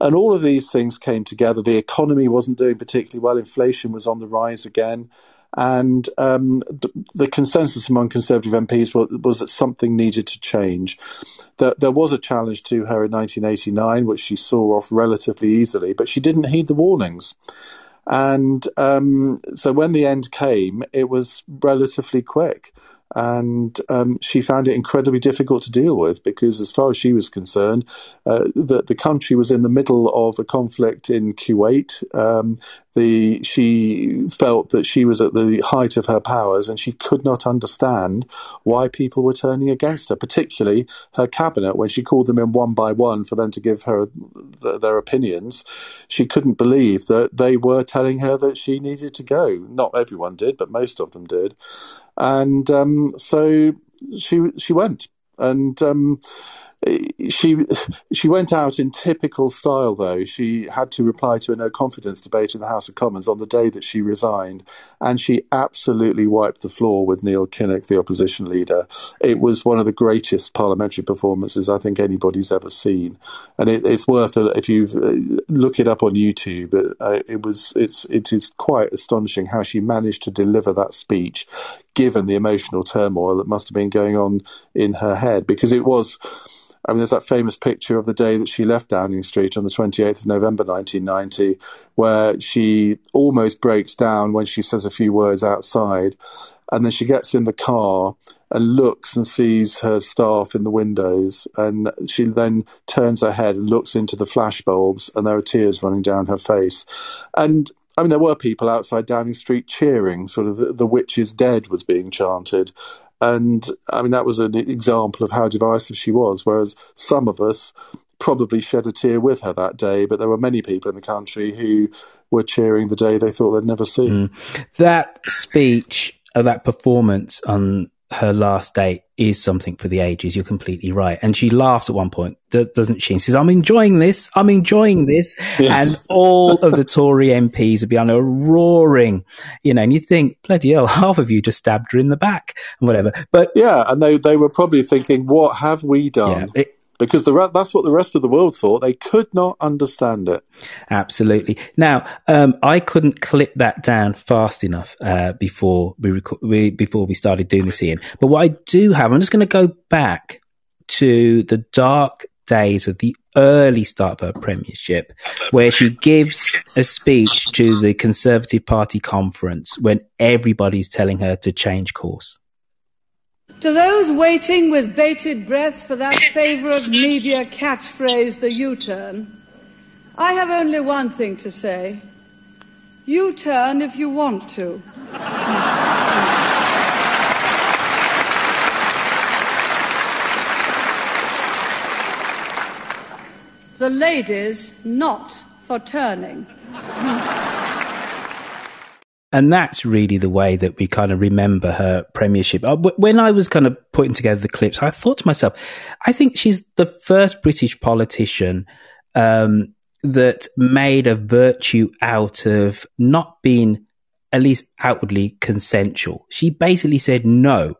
And all of these things came together. The economy wasn't doing particularly well. Inflation was on the rise again. And um, the, the, consensus among Conservative MPs was, was, that something needed to change. That there was a challenge to her in 1989, which she saw off relatively easily, but she didn't heed the warnings. And um, so when the end came, it was relatively quick and um, she found it incredibly difficult to deal with because, as far as she was concerned, uh, the the country was in the middle of a conflict in Kuwait. Um, the she felt that she was at the height of her powers, and she could not understand why people were turning against her, particularly her cabinet. When she called them in one by one for them to give her th- their opinions, she couldn't believe that they were telling her that she needed to go. Not everyone did, but most of them did and um, so she she went, and um, she she went out in typical style though. She had to reply to a no confidence debate in the House of Commons on the day that she resigned. And she absolutely wiped the floor with Neil Kinnock the opposition leader. It was one of the greatest parliamentary performances I think anybody's ever seen. And it, it's worth it if you uh, look it up on YouTube it, uh, it was it's it is quite astonishing how she managed to deliver that speech given the emotional turmoil that must have been going on in her head because it was I mean, there's that famous picture of the day that she left Downing Street on the 28th of November 1990, where she almost breaks down when she says a few words outside. And then she gets in the car and looks and sees her staff in the windows. And she then turns her head and looks into the flashbulbs, and there are tears running down her face. And I mean, there were people outside Downing Street cheering, sort of the, the witch is dead was being chanted. And I mean, that was an example of how divisive she was. Whereas some of us probably shed a tear with her that day, but there were many people in the country who were cheering the day they thought they'd never see. Mm. That speech, uh, that performance on her last date is something for the ages. You're completely right. And she laughs at one point, doesn't she? And says, I'm enjoying this. I'm enjoying this. Yes. And all of the Tory MPs are behind her roaring, you know, and you think, bloody hell, half of you just stabbed her in the back and whatever. But yeah, and they, they were probably thinking, what have we done? Yeah, it, because the, that's what the rest of the world thought. They could not understand it. Absolutely. Now, um, I couldn't clip that down fast enough uh, before we, rec- we, before we started doing this, Iain. But what I do have, I'm just going to go back to the dark days of the early start of her premiership, where she gives a speech to the Conservative Party conference when everybody's telling her to change course. To those waiting with bated breath for that favourite media catchphrase, the U turn, I have only one thing to say. U turn if you want to. the ladies not for turning. And that's really the way that we kind of remember her premiership. Uh, when I was kind of putting together the clips, I thought to myself, I think she's the first British politician um, that made a virtue out of not being at least outwardly consensual. She basically said, no,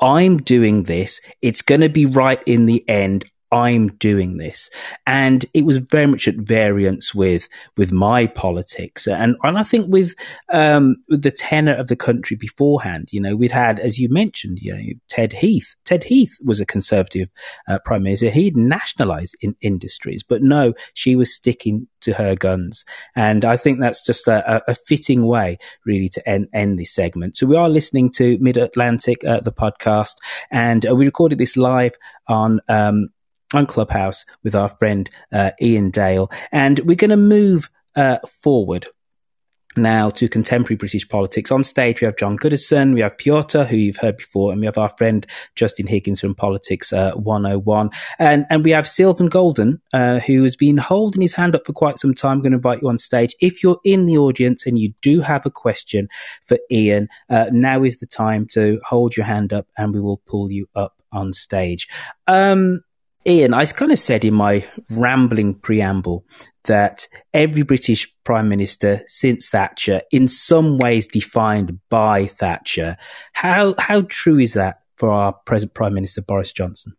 I'm doing this. It's going to be right in the end. I'm doing this. And it was very much at variance with, with my politics. And, and I think with, um, with the tenor of the country beforehand, you know, we'd had, as you mentioned, you know, Ted Heath. Ted Heath was a conservative uh, prime minister. He'd nationalized in industries, but no, she was sticking to her guns. And I think that's just a, a fitting way, really, to end, end this segment. So we are listening to Mid Atlantic, uh, the podcast, and uh, we recorded this live on, um, on Clubhouse with our friend uh, Iain Dale, and we're going to move uh, forward now to contemporary British politics. On stage, we have John Goodison, we have Piotr, who you've heard before, and we have our friend Justin Higgins from Politics uh, 101. And, and we have Sylvan Golden, uh, who has been holding his hand up for quite some time. I'm going to invite you on stage. If you're in the audience and you do have a question for Iain, uh, now is the time to hold your hand up and we will pull you up on stage. Um, Iain, I kind of said in my rambling preamble that every British Prime Minister since Thatcher, in some ways defined by Thatcher. How how true is that for our present Prime Minister Boris Johnson?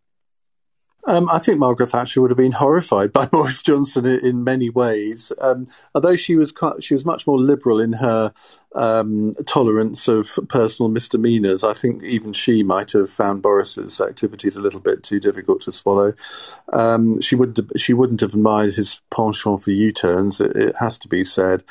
Um, I think Margaret Thatcher would have been horrified by Boris Johnson in, in many ways. Um, although she was quite, she was much more liberal in her um, tolerance of personal misdemeanours, I think even she might have found Boris's activities a little bit too difficult to swallow. Um, she wouldn't she wouldn't have admired his penchant for U-turns. It, it has to be said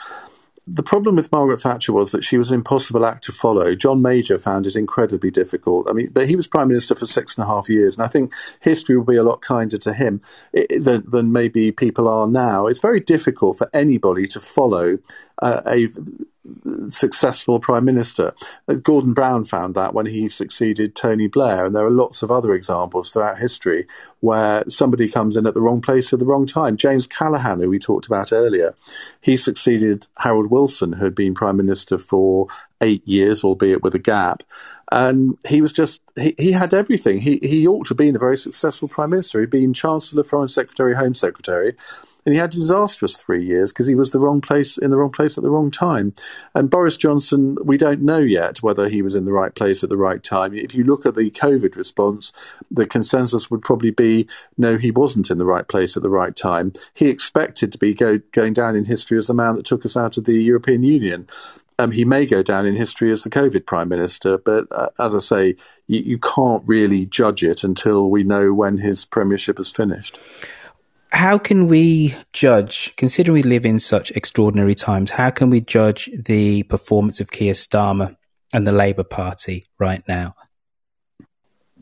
the problem with Margaret Thatcher was that she was an impossible act to follow. John Major found it incredibly difficult. I mean, but he was prime minister for six and a half years, and I think history will be a lot kinder to him than, than maybe people are now. It's very difficult for anybody to follow uh, a successful prime minister. Uh, Gordon Brown found that when he succeeded Tony Blair, and there are lots of other examples throughout history where somebody comes in at the wrong place at the wrong time. James Callaghan, who we talked about earlier, he succeeded Harold Wilson, who had been prime minister for eight years, albeit with a gap. And he was just, he, he had everything. He, he ought to have been a very successful prime minister. He'd been Chancellor, Foreign Secretary, Home Secretary and he had disastrous three years because he was the wrong place in the wrong place at the wrong time. And Boris Johnson, we don't know yet whether he was in the right place at the right time. If you look at the COVID response, the consensus would probably be no, he wasn't in the right place at the right time. He expected to be go, going down in history as the man that took us out of the European Union. Um, he may go down in history as the COVID prime minister, but uh, as I say, you, you can't really judge it until we know when his premiership is finished how can we judge, considering we live in such extraordinary times, how can we judge the performance of Keir Starmer and the Labour Party right now?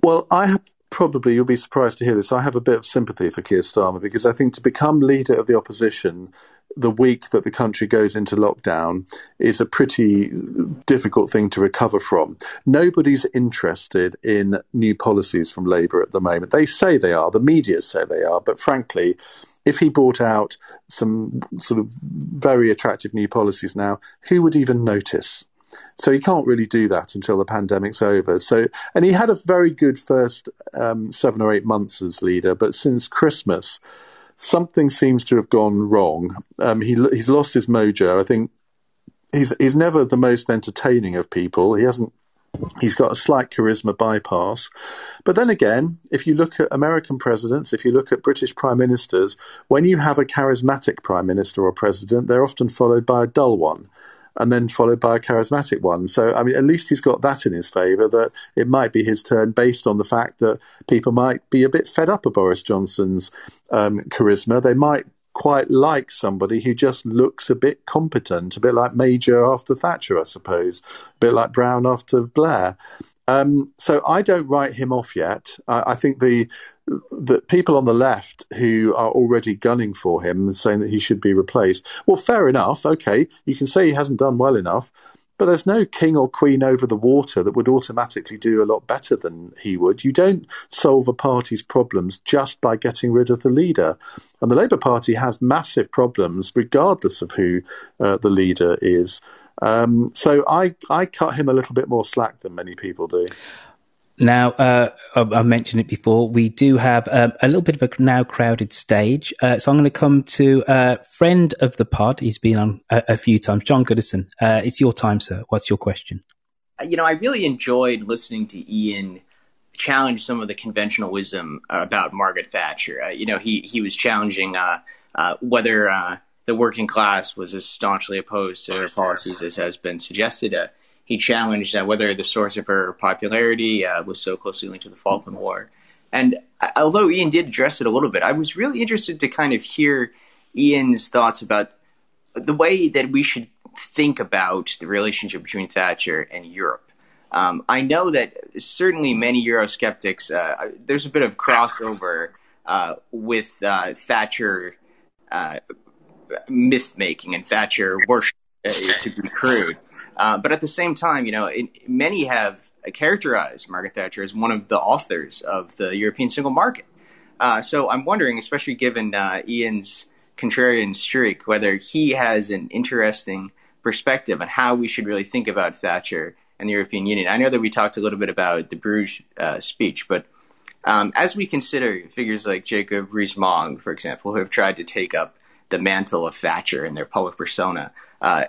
Well, I have probably, you'll be surprised to hear this, I have a bit of sympathy for Keir Starmer because I think to become leader of the opposition the week that the country goes into lockdown is a pretty difficult thing to recover from. Nobody's interested in new policies from Labour at the moment. They say they are, the media say they are, but frankly, if he brought out some sort of very attractive new policies now, who would even notice? So he can't really do that until the pandemic's over. So, and he had a very good first um, seven or eight months as leader, but since Christmas, something seems to have gone wrong. Um, he he's lost his mojo. I think he's he's never the most entertaining of people. He hasn't. He's got a slight charisma bypass. But then again, if you look at American presidents, if you look at British prime ministers, when you have a charismatic prime minister or president, they're often followed by a dull one and then followed by a charismatic one. So, I mean, at least he's got that in his favour that it might be his turn based on the fact that people might be a bit fed up of Boris Johnson's um, charisma. They might quite like somebody who just looks a bit competent, a bit like Major after Thatcher, I suppose, a bit like Brown after Blair. Um, so I don't write him off yet. I, I think the the people on the left who are already gunning for him and saying that he should be replaced. Well, fair enough. Okay, you can say he hasn't done well enough, but there's no king or queen over the water that would automatically do a lot better than he would. You don't solve a party's problems just by getting rid of the leader. And the Labour Party has massive problems, regardless of who uh, the leader is. Um, so I, I cut him a little bit more slack than many people do. Now, uh, I've mentioned it before. We do have um, a little bit of a now crowded stage. Uh, so I'm going to come to a uh, friend of the pod. He's been on a, a few times. John Goodison, uh, it's your time, sir. What's your question? You know, I really enjoyed listening to Iain challenge some of the conventional wisdom about Margaret Thatcher. Uh, you know, he, he was challenging uh, whether the working class was as staunchly opposed to her policies as has been suggested he challenged uh, whether the source of her popularity uh, was so closely linked to the Falkland War. And uh, although Iain did address it a little bit, I was really interested to kind of hear Iain's thoughts about the way that we should think about the relationship between Thatcher and Europe. Um, I know that certainly many Eurosceptics, uh, there's a bit of crossover uh, with uh, Thatcher myth making and Thatcher worship, to be crude. Uh, but at the same time, you know, it, many have characterized Margaret Thatcher as one of the authors of the European single market. Uh, so I'm wondering, especially given uh, Iain's contrarian streak, whether he has an interesting perspective on how we should really think about Thatcher and the European Union. I know that we talked a little bit about the Bruges uh, speech, but um, as we consider figures like Jacob Rees-Mogg, for example, who have tried to take up the mantle of Thatcher in their public persona, uh,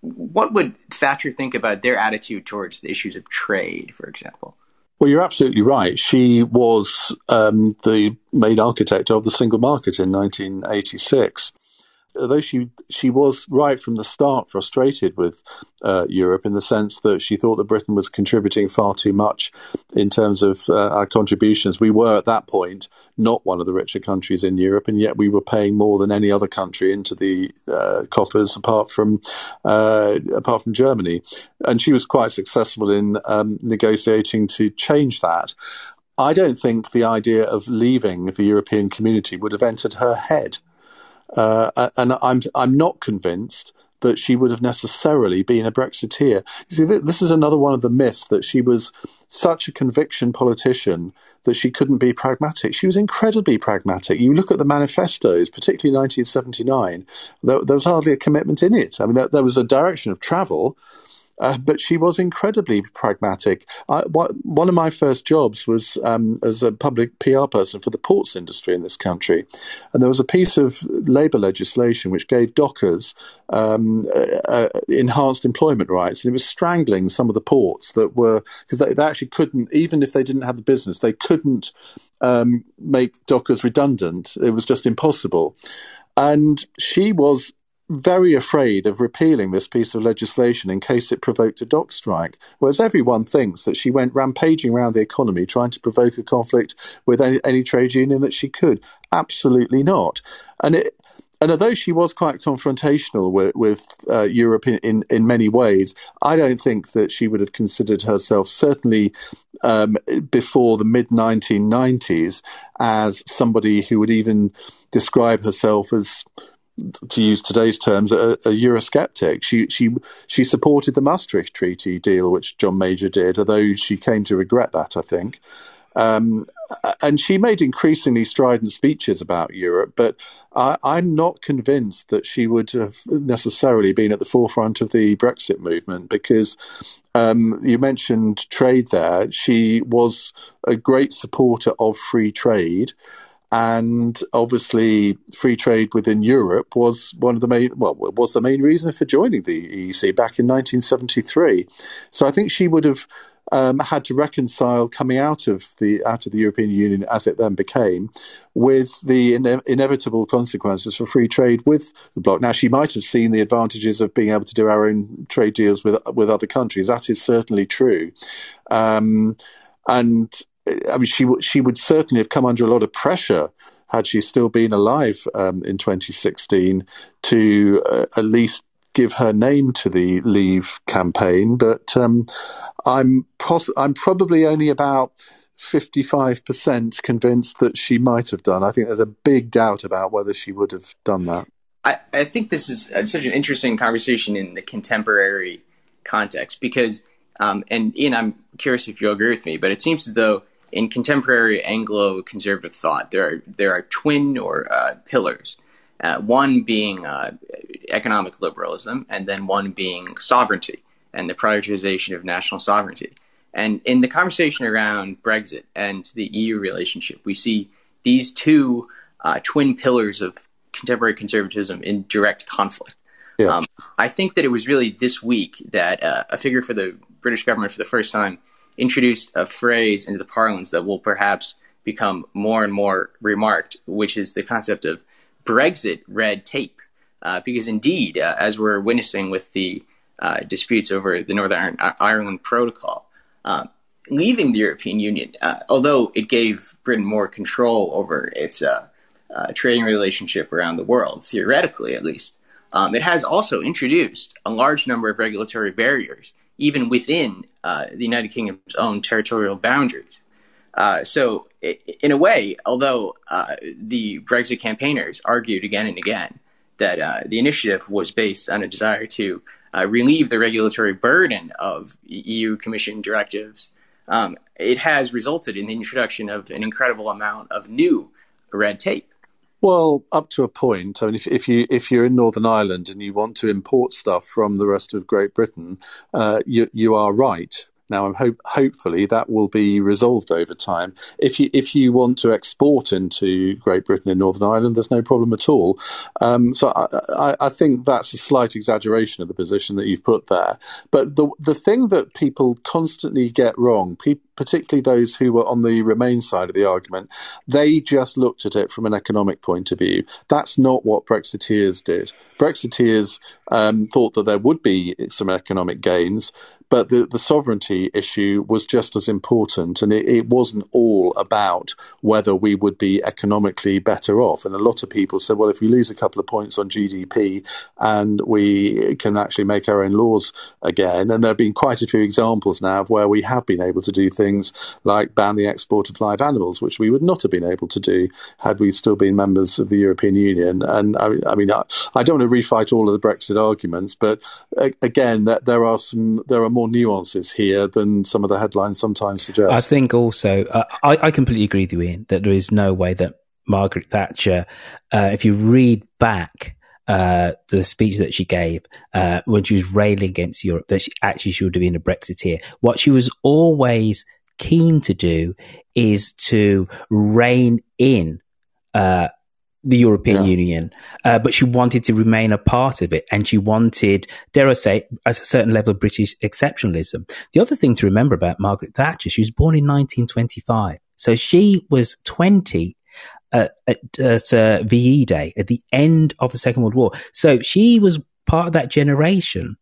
what would Thatcher think about their attitude towards the issues of trade, for example? Well, you're absolutely right. She was um, the main architect of the single market in 1986 although she she was right from the start frustrated with uh, Europe in the sense that she thought that Britain was contributing far too much in terms of uh, our contributions. We were at that point not one of the richer countries in Europe, and yet we were paying more than any other country into the uh, coffers apart from uh, apart from Germany. And she was quite successful in um, negotiating to change that. I don't think the idea of leaving the European community would have entered her head. Uh, and I'm I'm not convinced that she would have necessarily been a Brexiteer. You see, this is another one of the myths that she was such a conviction politician that she couldn't be pragmatic. She was incredibly pragmatic. You look at the manifestos, particularly 1979, there, there was hardly a commitment in it. I mean, there, there was a direction of travel, uh, but she was incredibly pragmatic. I, one of my first jobs was um, as a public PR person for the ports industry in this country. And there was a piece of labour legislation which gave dockers um, uh, uh, enhanced employment rights. And it was strangling some of the ports that were, because they, they, actually couldn't, even if they didn't have the business, they couldn't um, make dockers redundant. It was just impossible. And she was very afraid of repealing this piece of legislation in case it provoked a dock strike, whereas everyone thinks that she went rampaging around the economy trying to provoke a conflict with any, any trade union that she could. Absolutely not. And it, and although she was quite confrontational with, with uh, Europe in, in, in, many ways, I don't think that she would have considered herself, certainly um, before the mid 1990s, as somebody who would even describe herself as to use today's terms, a, a Eurosceptic. She she she supported the Maastricht Treaty deal, which John Major did, although she came to regret that, I think. Um, and she made increasingly strident speeches about Europe, but I, am not convinced that she would have necessarily been at the forefront of the Brexit movement because um, you mentioned trade there. She was a great supporter of free trade. And obviously, free trade within Europe was one of the main, well, was the main reason for joining the EEC back in 1973. So I think she would have um, had to reconcile coming out of the out of the European Union as it then became, with the ine- inevitable consequences for free trade with the bloc. Now, she might have seen the advantages of being able to do our own trade deals with with other countries. That is certainly true, um, and I mean, she she would certainly have come under a lot of pressure had she still been alive um, in 2016 to uh, at least give her name to the Leave campaign. But um, I'm I'm probably only about 55% convinced that she might have done. I think there's a big doubt about whether she would have done that. I, I think this is such an interesting conversation in the contemporary context because, um, and Iain, I'm curious if you'll agree with me, but it seems as though in contemporary Anglo conservative thought, there are there are twin or uh, pillars. Uh, one being uh, economic liberalism, and then one being sovereignty and the prioritization of national sovereignty. And in the conversation around Brexit and the EU relationship, we see these two uh, twin pillars of contemporary conservatism in direct conflict. Yeah. Um, I think that it was really this week that uh, a figure for the British government for the first time introduced a phrase into the parlance that will perhaps become more and more remarked, which is the concept of Brexit red tape. Uh, because indeed, uh, as we're witnessing with the uh, disputes over the Northern Ireland Protocol, uh, leaving the European Union, uh, although it gave Britain more control over its uh, trading relationship around the world, theoretically at least, um, it has also introduced a large number of regulatory barriers, even within the United Kingdom's own territorial boundaries. so, in a way, although the Brexit campaigners argued again and again that uh, the initiative was based on a desire to uh, relieve the regulatory burden of EU Commission directives, um, it has resulted in the introduction of an incredible amount of new red tape. Well, up to a point. I mean, if, if you if you're in Northern Ireland and you want to import stuff from the rest of Great Britain, uh, you you are right. Now, I'm hope hopefully that will be resolved over time. If you if you want to export into Great Britain and Northern Ireland, there's no problem at all. Um, so I, I, I, think that's a slight exaggeration of the position that you've put there. But the the thing that people constantly get wrong, pe- particularly those who were on the Remain side of the argument, they just looked at it from an economic point of view. That's not what Brexiteers did. Brexiteers um, thought that there would be some economic gains, but the, the sovereignty issue was just as important, and it, it, wasn't all about whether we would be economically better off. And a lot of people said, well, if we lose a couple of points on GDP and we can actually make our own laws again, and there have been quite a few examples now of where we have been able to do things like ban the export of live animals, which we would not have been able to do had we still been members of the European Union. And I, I mean, I, I, don't want to refight all of the Brexit arguments, but uh, again, that there are some, there are more more nuances here than some of the headlines sometimes suggest. I think also, uh, I, I, completely agree with you, Iain, that there is no way that Margaret Thatcher, uh, if you read back uh, the speech that she gave uh, when she was railing against Europe, that she actually should have been a Brexiteer. What she was always keen to do is to rein in uh, the European yeah. Union, uh, but she wanted to remain a part of it, and she wanted, dare I say, a certain level of British exceptionalism. The other thing to remember about Margaret Thatcher, she was born in 1925, so she was 20 at, at, at uh, VE Day at the end of the Second World War. So she was part of that generation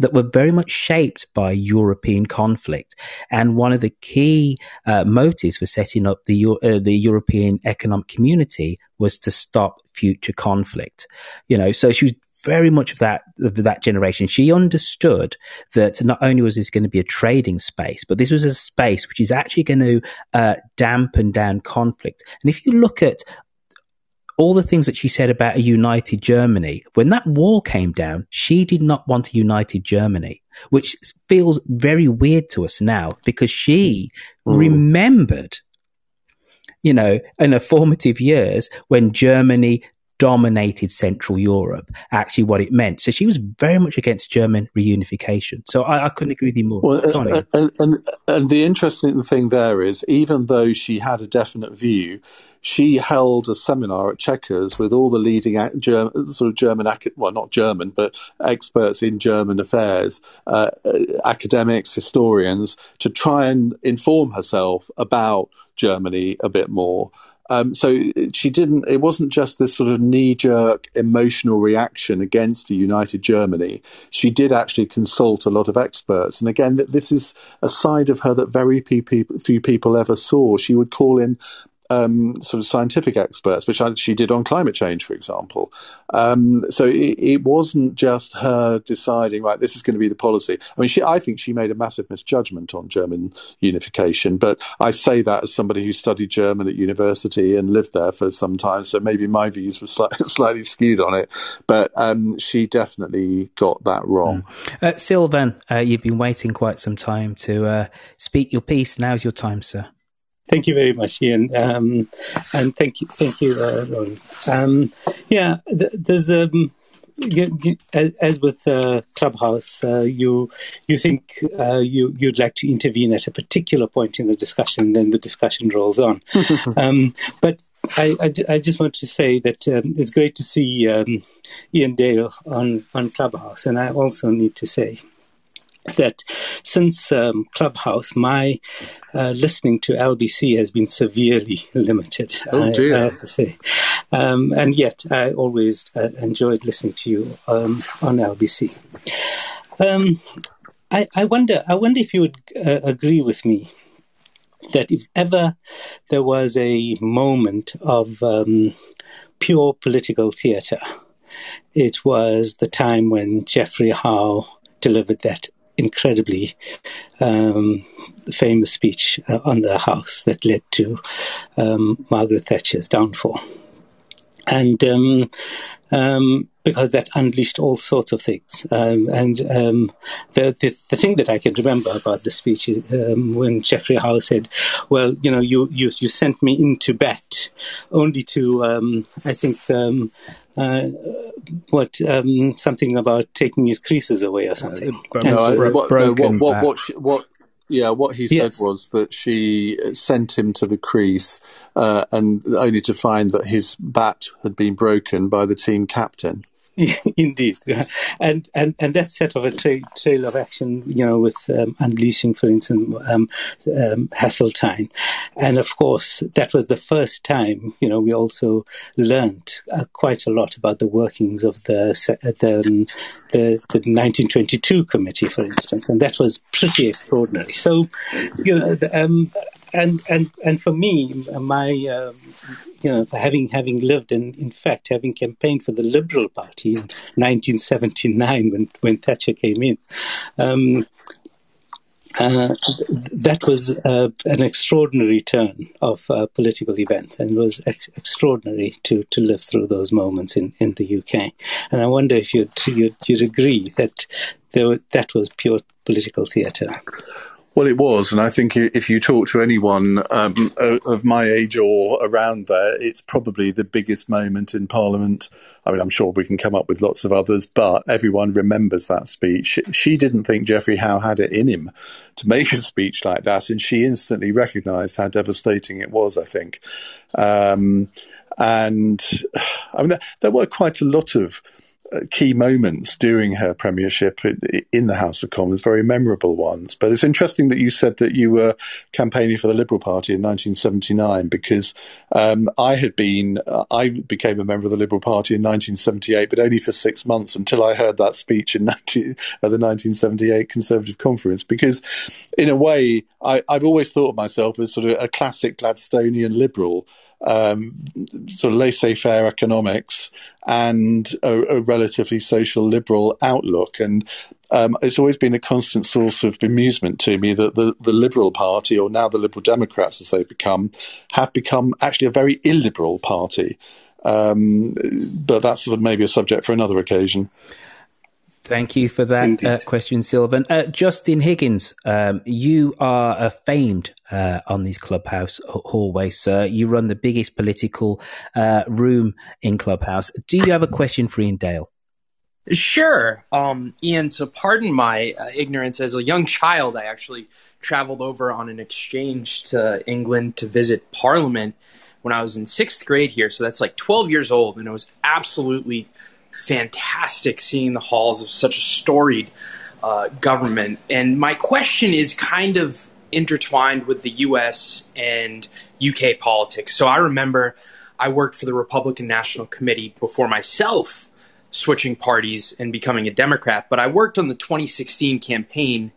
that were very much shaped by European conflict. And one of the key uh, motives for setting up the, uh, the European Economic Community was to stop future conflict. You know, so she was very much of that of that generation. She understood that not only was this going to be a trading space, but this was a space which is actually going to uh, dampen down conflict. And if you look at all the things that she said about a united Germany. When that wall came down, she did not want a united Germany, which feels very weird to us now because she mm. remembered, you know, in her formative years when Germany dominated Central Europe, actually what it meant. So she was very much against German reunification. So I, I couldn't agree with you more. Well, uh, and, uh, and, and, and, the interesting thing there is, even though she had a definite view, she held a seminar at Chequers with all the leading German, sort of German, well, not German, but experts in German affairs, uh, uh, academics, historians, to try and inform herself about Germany a bit more. Um, so she didn't. It wasn't just this sort of knee-jerk emotional reaction against a united Germany. She did actually consult a lot of experts, and again, this is a side of her that very few people ever saw. She would call in um, sort of scientific experts, which she did on climate change, for example. Um, so it, it, wasn't just her deciding, right, this is going to be the policy. I mean, she, I think she made a massive misjudgment on German unification, but I say that as somebody who studied German at university and lived there for some time, so maybe my views were slightly, slightly skewed on it, but um, she definitely got that wrong. Mm. Uh, Sylvan, uh, you've been waiting quite some time to uh, speak your piece. Now's your time, sir. Thank you very much, Iain, um, and thank you, thank you, uh, Lauren. Um, yeah, th- there's um, as with uh, Clubhouse, uh, you you think uh, you you'd like to intervene at a particular point in the discussion, then the discussion rolls on. um, but I, I, I, just want to say that um, it's great to see um, Iain Dale on on Clubhouse, and I also need to say that since um, Clubhouse, my uh, listening to LBC has been severely limited. Oh dear. I, I have to say, um, and yet I always uh, enjoyed listening to you um, on LBC. Um, I, I, wonder. I wonder if you would uh, agree with me that if ever there was a moment of um, pure political theatre, it was the time when Geoffrey Howe delivered that incredibly um, famous speech uh, on the House that led to um, Margaret Thatcher's downfall. And um, um because that unleashed all sorts of things. Um, and um, the, the, the thing that I can remember about the speech is when Geoffrey Howe said, "Well, you know, you you, you sent me in Tibet only to, I think." Uh, what um, something about taking his creases away or something. Uh, no, bro- what, no, what, what, what, what, yeah, what he said yes. was that she sent him to the crease, uh, and only to find that his bat had been broken by the team captain. Indeed, and and and that set of a trail, trail of action, you know, with um, unleashing, for instance, um, um, Heseltine, and of course that was the first time, you know, we also learned uh, quite a lot about the workings of the the, um, the the 1922 committee, for instance, and that was pretty extraordinary. So, you know, the, um, and and and for me, my um, you know, having having lived and in fact having campaigned for the Liberal Party in 1979 when when Thatcher came in. Um, uh, that was uh, an extraordinary turn of uh, political events, and it was ex- extraordinary to, to live through those moments in, in the UK. And I wonder if you'd, you'd, you'd agree that there, that was pure political theatre. Well, it was, and I think if you talk to anyone um, of my age or around there, it's probably the biggest moment in Parliament. I mean, I'm sure we can come up with lots of others, but everyone remembers that speech. She didn't think Geoffrey Howe had it in him to make a speech like that, and she instantly recognised how devastating it was. I think, um, and I mean, there, there were quite a lot of key moments during her premiership in the House of Commons, very memorable ones. But it's interesting that you said that you were campaigning for the Liberal Party in 1979 because um, I had been, uh, I became a member of the Liberal Party in 1978, but only for six months until I heard that speech in 19, at the 1978 Conservative Conference. Because in a way, I, I've always thought of myself as sort of a classic Gladstonian liberal um, sort of laissez-faire economics and a, a, relatively social liberal outlook. And um, it's always been a constant source of amusement to me that the, the Liberal Party, or now the Liberal Democrats as they've become, have become actually a very illiberal party. Um, but that's sort of maybe a subject for another occasion. Thank you for that uh, question, Sylvan. Uh, Justin Higgins, um, you are uh, famed on these clubhouse hallways, sir. You run the biggest political uh, room in Clubhouse. Do you have a question for Iain Dale? Sure. Um, Iain, so pardon my uh, ignorance. As a young child, I actually traveled over on an exchange to England to visit Parliament when I was in sixth grade here. So that's like 12 years old, and it was absolutely fantastic seeing the halls of such a storied uh, government. And my question is kind of intertwined with the US and UK politics. So I remember I worked for the Republican National Committee before myself switching parties and becoming a Democrat, but I worked on the 2016 campaign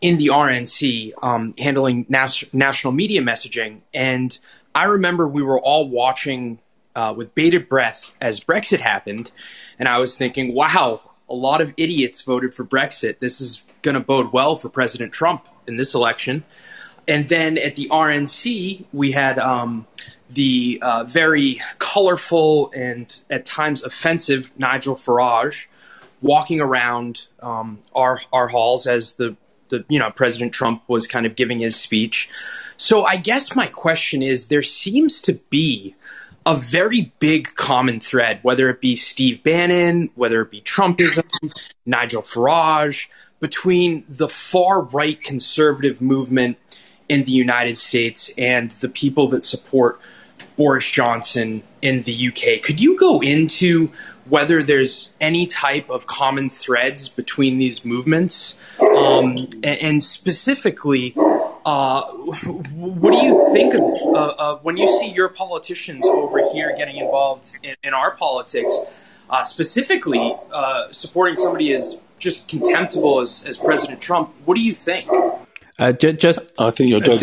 in the RNC, um, handling nas- national media messaging. And I remember we were all watching uh, with bated breath as Brexit happened, and I was thinking, wow, a lot of idiots voted for Brexit. This is going to bode well for President Trump in this election. And then at the RNC, we had um, the uh, very colorful and at times offensive Nigel Farage walking around um, our our halls as the the you know President Trump was kind of giving his speech. So I guess my question is, there seems to be a very big common thread, whether it be Steve Bannon, whether it be Trumpism, Nigel Farage, between the far right conservative movement in the United States and the people that support Boris Johnson in the UK. Could you go into whether there's any type of common threads between these movements? Um, and, and, specifically, uh, what do you think of uh, uh, when you see your politicians over here getting involved in, in our politics, uh, specifically uh, supporting somebody as just contemptible as, as President Trump? What do you think? Uh, ju- just, I think your dog.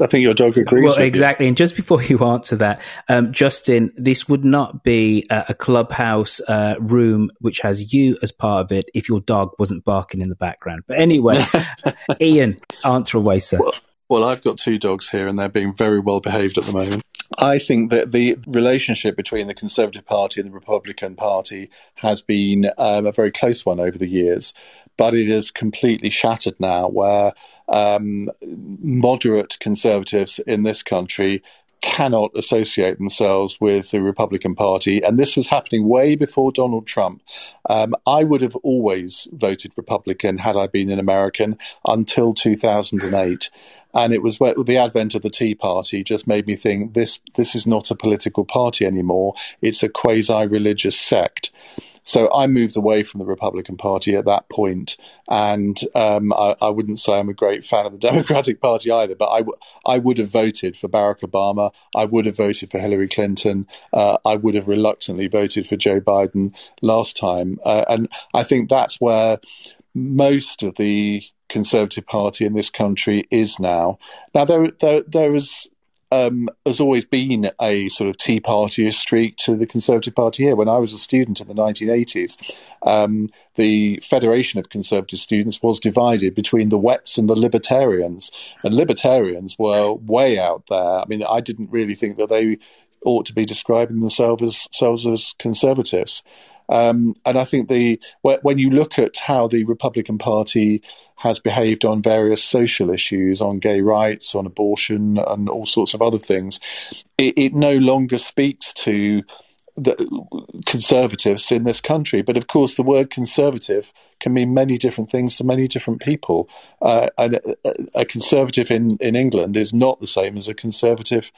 I think your dog agrees. Well, exactly. You. And just before you answer that, um, Justin, this would not be a, a clubhouse uh, room which has you as part of it if your dog wasn't barking in the background. But anyway, Iain, answer away, sir. Well, well, I've got two dogs here, and they're being very well behaved at the moment. I think that the relationship between the Conservative Party and the Republican Party has been um, a very close one over the years, but it is completely shattered now, where um, moderate conservatives in this country cannot associate themselves with the Republican Party. And this was happening way before Donald Trump. Um, I would have always voted Republican had I been an American until 2008. And it was with the advent of the Tea Party just made me think this this is not a political party anymore. It's a quasi religious sect. So I moved away from the Republican Party at that point, and um, I, I, wouldn't say I'm a great fan of the Democratic Party either. But I, w- I would have voted for Barack Obama. I would have voted for Hillary Clinton. Uh, I would have reluctantly voted for Joe Biden last time, uh, and I think that's where most of the Conservative Party in this country is now. Now there there there is um, has always been a sort of Tea Party streak to the Conservative Party here. When I was a student in the 1980s, um, the Federation of Conservative Students was divided between the Wets and the Libertarians, and Libertarians were way out there. I mean, I didn't really think that they ought to be describing themselves as, themselves as conservatives. Um, and I think the when you look at how the Republican Party has behaved on various social issues, on gay rights, on abortion, and all sorts of other things, it, it no longer speaks to the conservatives in this country. But of course, the word conservative can mean many different things to many different people. Uh, and a, a, conservative in, in England is not the same as a conservative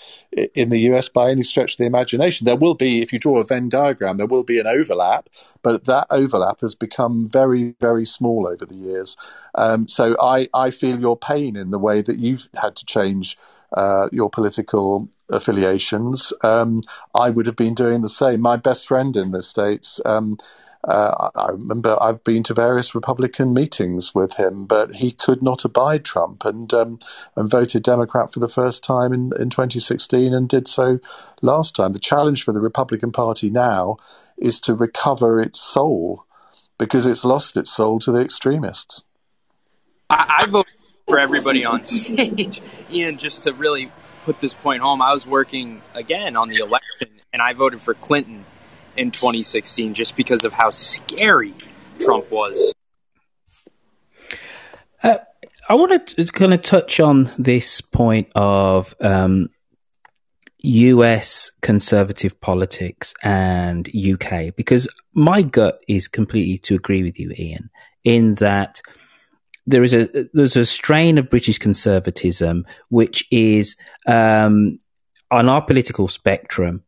in the US by any stretch of the imagination. There will be, if you draw a Venn diagram, there will be an overlap, but that overlap has become very, very small over the years. Um, so I, I feel your pain in the way that you've had to change uh, your political affiliations, um, I would have been doing the same. My best friend in the States, um, uh, I remember I've been to various Republican meetings with him, but he could not abide Trump and um, and voted Democrat for the first time in, in 2016 and did so last time. The challenge for the Republican Party now is to recover its soul because it's lost its soul to the extremists. I, I vote for everybody on stage. Iain, just to really put this point home, I was working again on the election, and I voted for Clinton in 2016 just because of how scary Trump was. Uh, I want to kind of touch on this point of um, US conservative politics and UK because my gut is completely to agree with you, Iain, in that there is a there's a strain of British conservatism which is um, on our political spectrum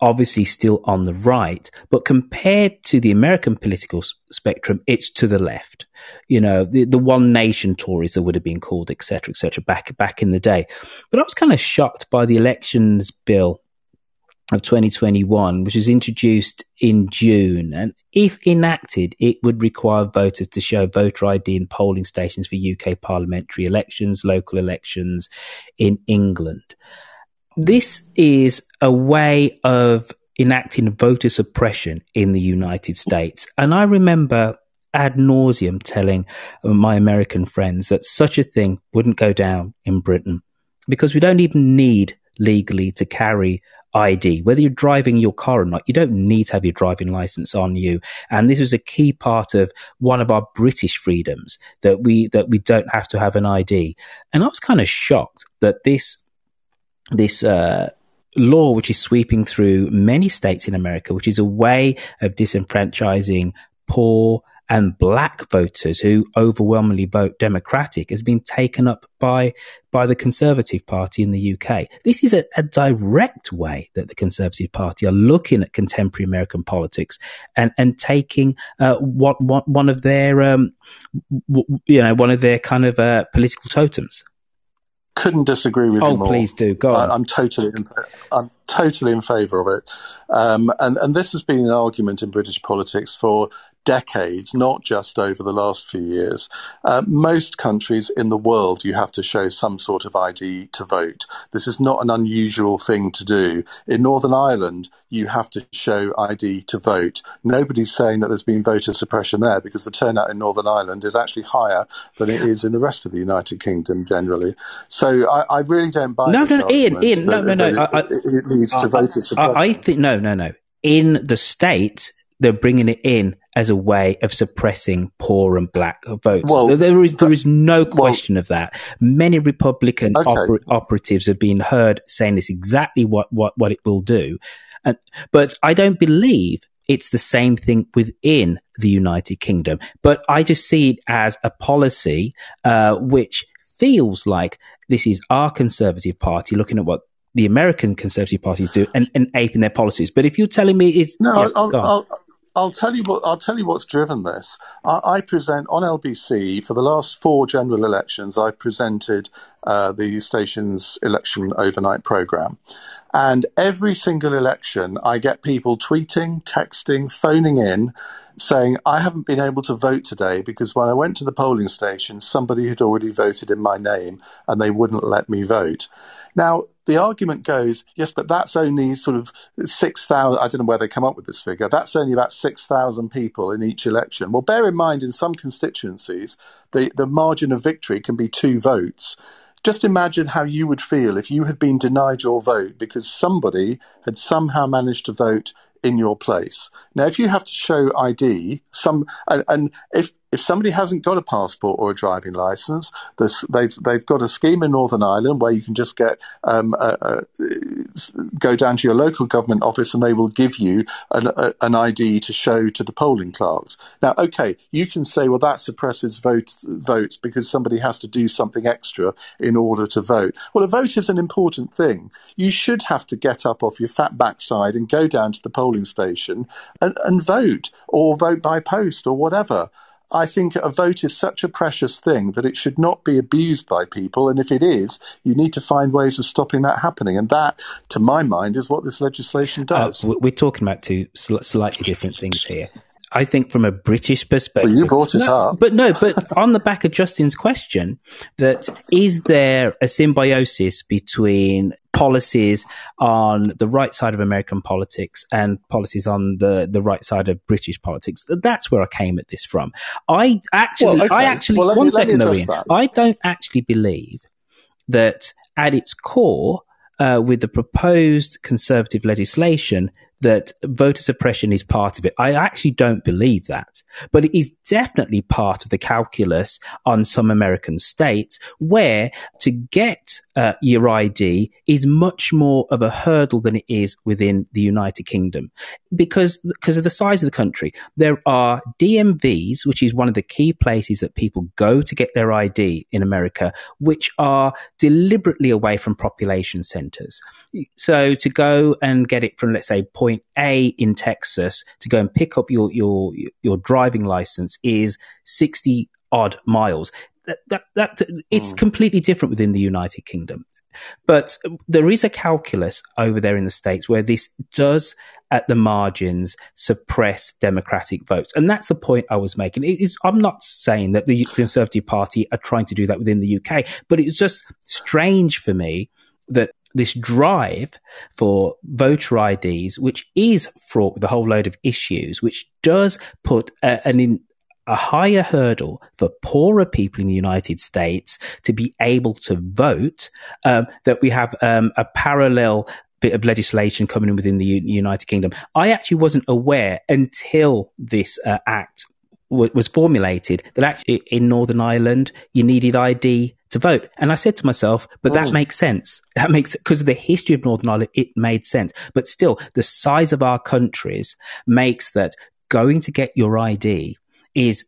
obviously still on the right, but compared to the American political spectrum, it's to the left. You know, the, the one nation Tories that would have been called, etc., etc., back back in the day. But I was kind of shocked by the elections bill of 2021, which was introduced in June. And if enacted, it would require voters to show voter ID in polling stations for UK parliamentary elections, local elections in England. This is a way of enacting voter suppression in the United States. And I remember ad nauseum telling my American friends that such a thing wouldn't go down in Britain because we don't even need legally to carry ID. Whether you're driving your car or not, you don't need to have your driving license on you. And this was a key part of one of our British freedoms that we that we don't have to have an ID. And I was kind of shocked that this this uh, law which is sweeping through many states in America, which is a way of disenfranchising poor and black voters who overwhelmingly vote Democratic has been taken up by by the Conservative Party in the UK. This is a, a direct way that the Conservative Party are looking at contemporary American politics and and taking uh, what, what one of their um, w- you know one of their kind of uh, political totems couldn't disagree with oh, you more. please do. Go on. I, am totally, in, I'm totally in favour of it. Um, and and this has been an argument in British politics for decades, not just over the last few years. Uh, most countries in the world, you have to show some sort of ID to vote. This is not an unusual thing to do. In Northern Ireland, you have to show ID to vote. Nobody's saying that there's been voter suppression there because the turnout in Northern Ireland is actually higher than it is in the rest of the United Kingdom generally. So I, I really don't buy. No, no, no, Iain, Iain, no, no, no. It, it, it leads to voter suppression. I, I think no, no, no. In the states, they're bringing it in as a way of suppressing poor and black votes. Well, so there is there is no question well, of that. Many Republican okay. oper- operatives have been heard saying this exactly what what what it will do, and, but I don't believe it's the same thing within the United Kingdom. But I just see it as a policy uh, which feels like this is our Conservative Party looking at what the American Conservative parties do and, and aping their policies. But if you're telling me it's no, yeah, I'll, I'll, I'll tell you what. I'll tell you what's driven this. I, I, present on LBC for the last four general elections. I presented uh, the station's election overnight program, and every single election, I get people tweeting, texting, phoning in, saying, I haven't been able to vote today because when I went to the polling station, somebody had already voted in my name and they wouldn't let me vote. Now, the argument goes, yes, but that's only sort of 6,000. I don't know where they come up with this figure. That's only about 6,000 people in each election. Well, bear in mind, in some constituencies, the, the margin of victory can be two votes. Just imagine how you would feel if you had been denied your vote because somebody had somehow managed to vote in your place. Now, if you have to show ID, some and, and if if somebody hasn't got a passport or a driving license, they've they've got a scheme in Northern Ireland where you can just get um, a, a, go down to your local government office and they will give you an, a, an, ID to show to the polling clerks. Now, okay, you can say, well, that suppresses vote, votes because somebody has to do something extra in order to vote. Well, a vote is an important thing. You should have to get up off your fat backside and go down to the polling station and, and vote, or vote by post, or whatever. I think a vote is such a precious thing that it should not be abused by people. And if it is, you need to find ways of stopping that happening. And that, to my mind, is what this legislation uh, does. Uh, we're talking about two slightly different things here. I think from a British perspective. Well, you brought it no, up. But no, but on the back of Justin's question, that is there a symbiosis between policies on the right side of American politics and policies on the, the right side of British politics? That's where I came at this from. I actually, well, okay. I actually, well, one me, second though, Iain, I don't actually believe that at its core, uh, with the proposed conservative legislation, that voter suppression is part of it. I actually don't believe that, but it is definitely part of the calculus on some American states where to get uh, your ID is much more of a hurdle than it is within the United Kingdom because because of the size of the country. There are DMVs, which is one of the key places that people go to get their ID in America, which are deliberately away from population centers. So to go and get it from let's say point point A in Texas to go and pick up your your your driving license is sixty odd miles. That that, that it's mm. completely different within the United Kingdom. But there is a calculus over there in the States where this does, at the margins, suppress Democratic votes. And that's the point I was making. I'm not saying that the Conservative Party are trying to do that within the UK, but it's just strange for me that this drive for voter IDs, which is fraught with a whole load of issues, which does put a, an in, a higher hurdle for poorer people in the United States to be able to vote, um, that we have um, a parallel bit of legislation coming in within the U- United Kingdom. I actually wasn't aware until this uh, act w- was formulated that actually in Northern Ireland you needed ID to vote. And I said to myself, but that Mm. makes sense. That makes, because of the history of Northern Ireland, it made sense. But still, the size of our countries makes that going to get your ID is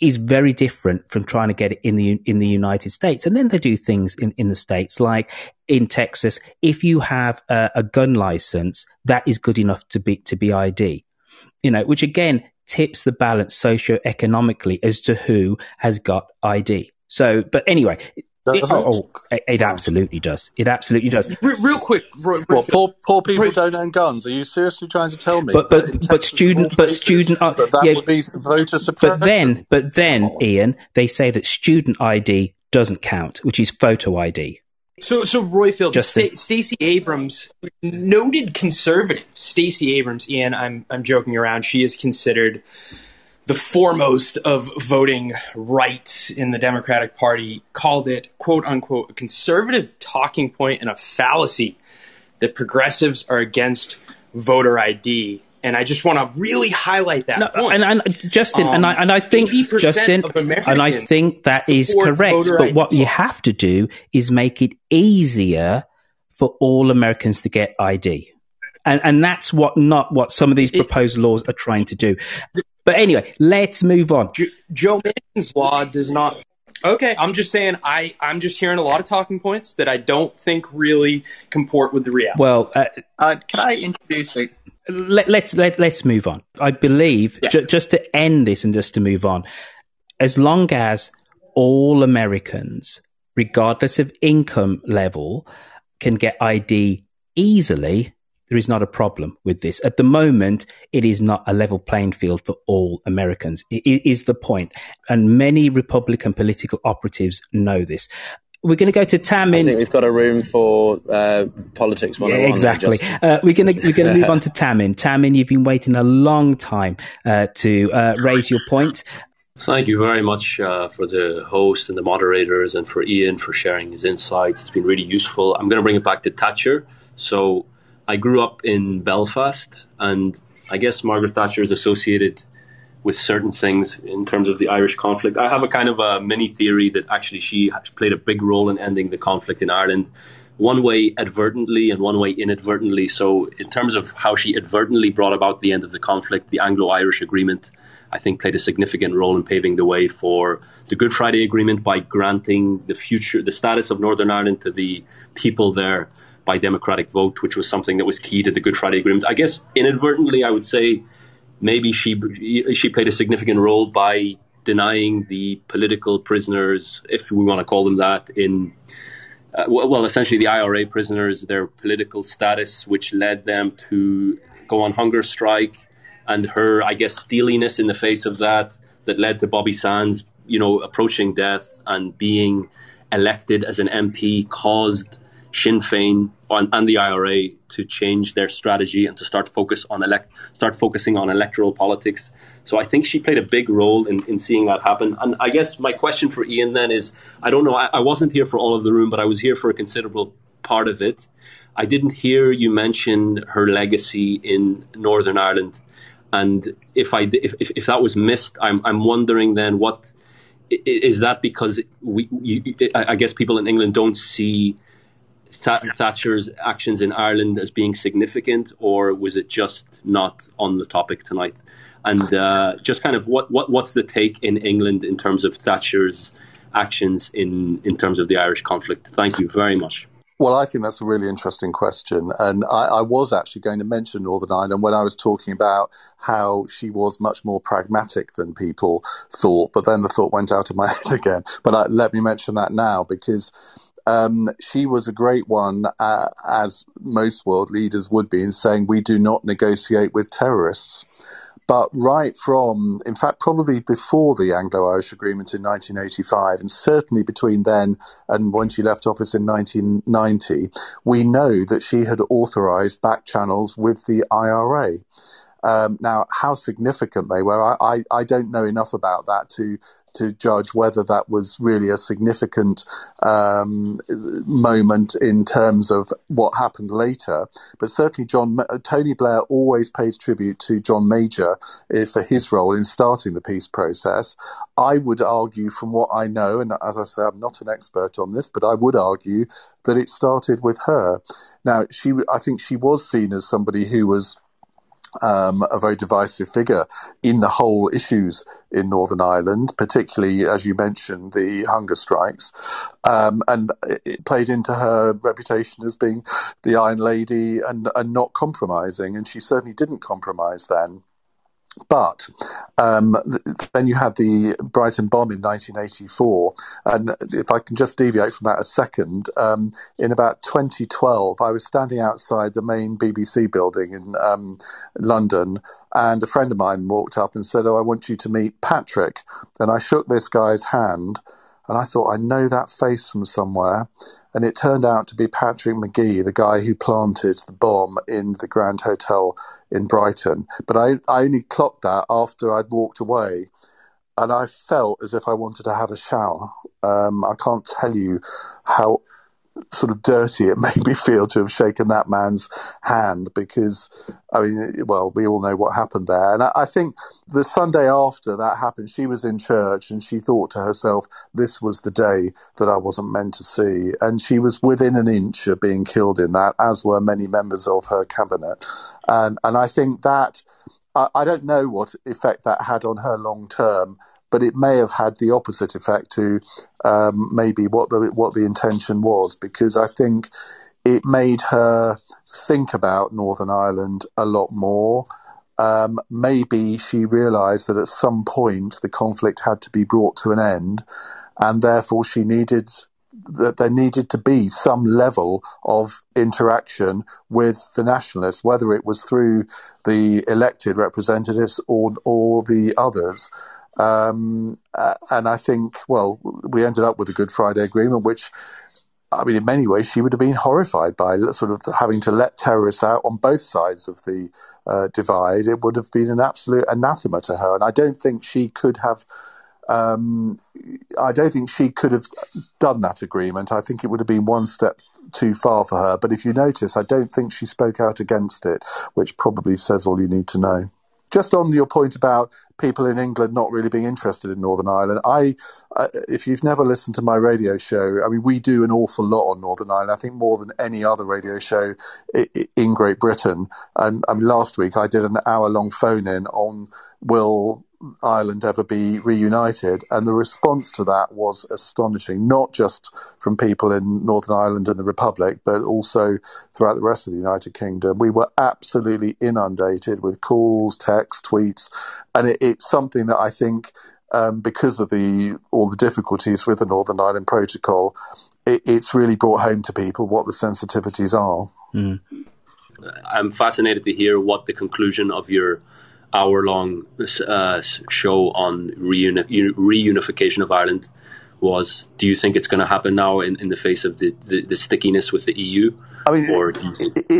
is very different from trying to get it in the in the United States. And then they do things in, in the states, like in Texas, if you have a, a gun license, that is good enough to be to be ID. You know, which again tips the balance socio-economically as to who has got ID. So, but anyway, it, oh, oh, it, it absolutely does. It absolutely does. Re- real quick, Roy, What poor poor people don't own guns? Are you seriously trying to tell me? But that in but but student but cases, student uh, that, that yeah, would be some voter suppression? but then but then Iain, they say that student ID doesn't count, which is photo ID. So, so Roifield, Justin. Sta- Stacey Abrams, noted conservative. Stacey Abrams, Iain, I'm I'm joking around. She is considered the foremost of voting rights in the Democratic Party. Called it "quote unquote" a conservative talking point and a fallacy that progressives are against voter ID. And I just want to really highlight that No, point. and, and Justin, and I Um, and I think Justin, and I think that is correct. But ID. what you have to do is make it easier for all Americans to get ID, and and that's what not what some of these proposed laws are trying to do. But anyway, let's move on. Jo- Joe Manchin's law does not. Okay, I'm just saying. I I'm just hearing a lot of talking points that I don't think really comport with the reality. Well, uh, Uh, can I introduce a let, let's let, let's move on. I believe ju- just to end this and just to move on, as long as all Americans, regardless of income level, can get ID easily, there is not a problem with this. At the moment, it is not a level playing field for all Americans. It, it is the point, and many Republican political operatives know this. We're going to go to Tam I think we've got a room for uh, politics. Yeah, exactly. Justin. Uh, we're gonna we're gonna move on to Tamin. Tamin, you've been waiting a long time uh, to uh, raise your point. Thank you very much uh, for the host and the moderators, and for Iain for sharing his insights. It's been really useful. I'm going to bring it back to Thatcher. So, I grew up in Belfast, and I guess Margaret Thatcher is associated with certain things in terms of the Irish conflict. I have a kind of a mini theory that actually she played a big role in ending the conflict in Ireland. One way advertently and one way inadvertently. So, in terms of how she advertently brought about the end of the conflict, the Anglo Irish Agreement, I think, played a significant role in paving the way for the Good Friday Agreement by granting the future, the status of Northern Ireland to the people there by democratic vote, which was something that was key to the Good Friday Agreement. I guess inadvertently, I would say maybe she she played a significant role by denying the political prisoners, if we want to call them that, in uh, well, well, essentially the IRA prisoners, their political status, which led them to go on hunger strike, and her, I guess, steeliness in the face of that, that led to Bobby Sands, you know, approaching death and being elected as an MP, caused Sinn Féin and, and the IRA to change their strategy and to start focus on elect, start focusing on electoral politics. So I think she played a big role in, in seeing that happen. And I guess my question for Iain then is, I don't know, I, I wasn't here for all of the room, but I was here for a considerable part of it. I didn't hear you mention her legacy in Northern Ireland, and if I if, if, that was missed, I'm I'm wondering then what is that because we you, I guess people in England don't see Thatcher's actions in Ireland as being significant, or was it just not on the topic tonight? And uh, just kind of what, what what's the take in England in terms of Thatcher's actions in in terms of the Irish conflict? Thank you very much. Well, I think that's a really interesting question. And I, I was actually going to mention Northern Ireland when I was talking about how she was much more pragmatic than people thought, but then the thought went out of my head again. But I, let me mention that now because um, she was a great one, uh, as most world leaders would be, in saying we do not negotiate with terrorists. But right from, in fact, probably before the Anglo Irish Agreement in 1985, and certainly between then and when she left office in 1990, we know that she had authorised back channels with the IRA. Um, now, how significant they were, I, I, I, don't know enough about that to to judge whether that was really a significant um, moment in terms of what happened later. But certainly, John Tony Blair always pays tribute to John Major eh, for his role in starting the peace process. I would argue, from what I know, and as I say, I'm not an expert on this, but I would argue that it started with her. Now, she, I think, she was seen as somebody who was um, a very divisive figure in the whole issues in Northern Ireland, particularly as you mentioned the hunger strikes, um, and it played into her reputation as being the Iron Lady and, and not compromising, and she certainly didn't compromise then. But um, then you had the Brighton bomb in 1984, and if I can just deviate from that a second, um, in about 2012, I was standing outside the main BBC building in um, London, and a friend of mine walked up and said, "Oh, I want you to meet Patrick." And I shook this guy's hand, and I thought, I know that face from somewhere. And it turned out to be Patrick Magee, the guy who planted the bomb in the Grand Hotel in Brighton. But I, I only clocked that after I'd walked away. And I felt as if I wanted to have a shower. Um, I can't tell you how sort of dirty it made me feel to have shaken that man's hand because, I mean, well, we all know what happened there. And I, I, think the Sunday after that happened, she was in church and she thought to herself, this was the day that I wasn't meant to see. And she was within an inch of being killed in that, as were many members of her cabinet. And, and I think that. I, I don't know what effect that had on her long term, but it may have had the opposite effect to um, maybe what the what the intention was, because I think it made her think about Northern Ireland a lot more. Um, maybe she realised that at some point the conflict had to be brought to an end, and therefore she needed that there needed to be some level of interaction with the nationalists, whether it was through the elected representatives or or the others. Um, and I think, well, we ended up with a Good Friday Agreement, which, I mean, in many ways, she would have been horrified by sort of having to let terrorists out on both sides of the uh, divide. It would have been an absolute anathema to her. And I don't think she could have. Um, I don't think she could have done that agreement. I think it would have been one step too far for her. But if you notice, I don't think she spoke out against it, which probably says all you need to know just on your point about people in England not really being interested in Northern Ireland, I, uh, if you've never listened to my radio show, I mean, we do an awful lot on Northern Ireland. I think more than any other radio show in Great Britain. And I mean, last week I did an hour-long phone-in on will Ireland ever be reunited? And the response to that was astonishing, not just from people in Northern Ireland and the Republic, but also throughout the rest of the United Kingdom. We were absolutely inundated with calls, texts, tweets, and it, it's something that I think. Um, because of the all the difficulties with the Northern Ireland Protocol, it, it's really brought home to people what the sensitivities are. Mm. I'm fascinated to hear what the conclusion of your hour long uh, show on reuni- reunification of Ireland was do you think it's going to happen now in, in the face of the, the, the stickiness with the EU? I mean, or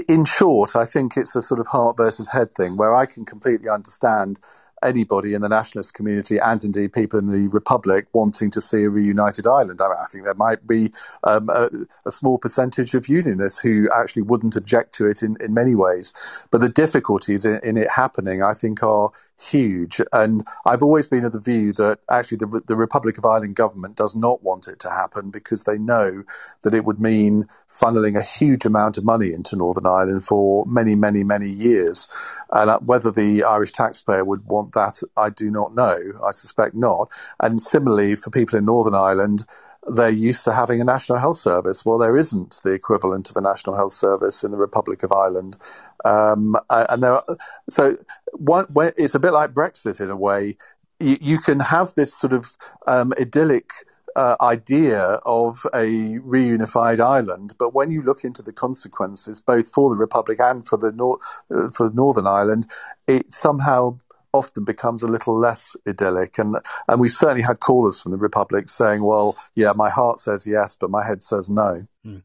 in short, I think it's a sort of heart versus head thing where I can completely understand anybody in the nationalist community and indeed people in the Republic wanting to see a reunited Ireland. I, mean, I think there might be um, a, a, small percentage of unionists who actually wouldn't object to it in, in many ways. But the difficulties in, in it happening, I think, are huge. And I've always been of the view that actually the, the Republic of Ireland government does not want it to happen because they know that it would mean funneling a huge amount of money into Northern Ireland for many, many, many years. And uh, whether the Irish taxpayer would want that, I do not know. I suspect not. And similarly, for people in Northern Ireland, they're used to having a national health service. Well, there isn't the equivalent of a national health service in the Republic of Ireland, um, and there. Are, so one, it's a bit like Brexit in a way. You, you can have this sort of um, idyllic. Uh, idea of a reunified Ireland, but when you look into the consequences, both for the Republic and for the nor- uh, for Northern Ireland, it somehow often becomes a little less idyllic. And and we certainly had callers from the Republic saying, "Well, yeah, my heart says yes, but my head says no." Mm.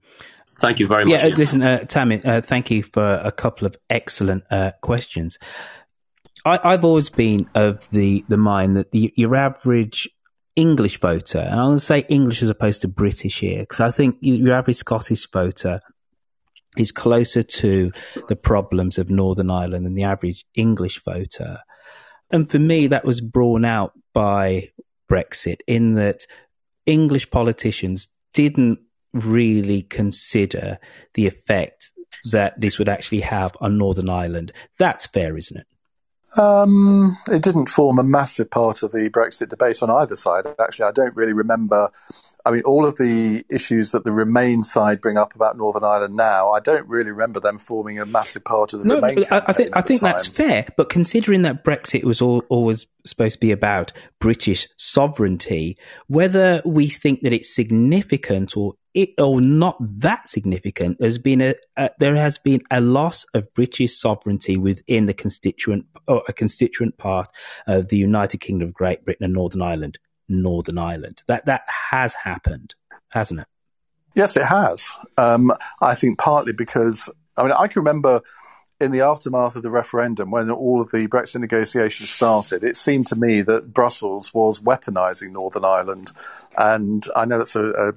Thank you very much. Yeah, listen, uh, Tammy, uh, thank you for a couple of excellent uh, questions. I, have always been of the, the mind that the, your average English voter, and I'm going to say English as opposed to British here, because I think your average Scottish voter is closer to the problems of Northern Ireland than the average English voter. And for me, that was brought out by Brexit in that English politicians didn't really consider the effect that this would actually have on Northern Ireland. That's fair, isn't it? Um, it didn't form a massive part of the Brexit debate on either side. Actually, I don't really remember. I mean, all of the issues that the Remain side bring up about Northern Ireland now, I don't really remember them forming a massive part of the no, Remain. I, I think I think that's fair. But considering that Brexit was all, always supposed to be about British sovereignty, whether we think that it's significant or it or not that significant, there's been a, a, there has been a loss of British sovereignty within the constituent or a constituent part of the United Kingdom of Great Britain and Northern Ireland. Northern Ireland. That that has happened, hasn't it? Yes, it has. Um, I think partly because I mean I can remember in the aftermath of the referendum, when all of the Brexit negotiations started, it seemed to me that Brussels was weaponising Northern Ireland, and I know that's a, a,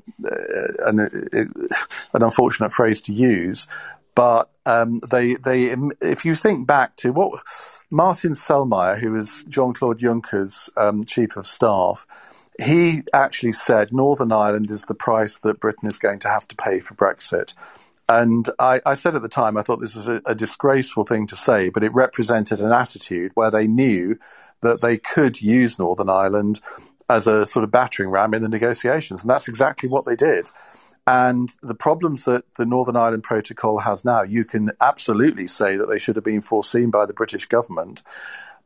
an, an, unfortunate phrase to use, but um, they they if you think back to what Martin Selmayr, who was Jean Claude Juncker's um, chief of staff. He actually said Northern Ireland is the price that Britain is going to have to pay for Brexit. And I, I, said at the time, I thought this was a, a, disgraceful thing to say, but it represented an attitude where they knew that they could use Northern Ireland as a sort of battering ram in the negotiations. And that's exactly what they did. And the problems that the Northern Ireland Protocol has now, you can absolutely say that they should have been foreseen by the British government.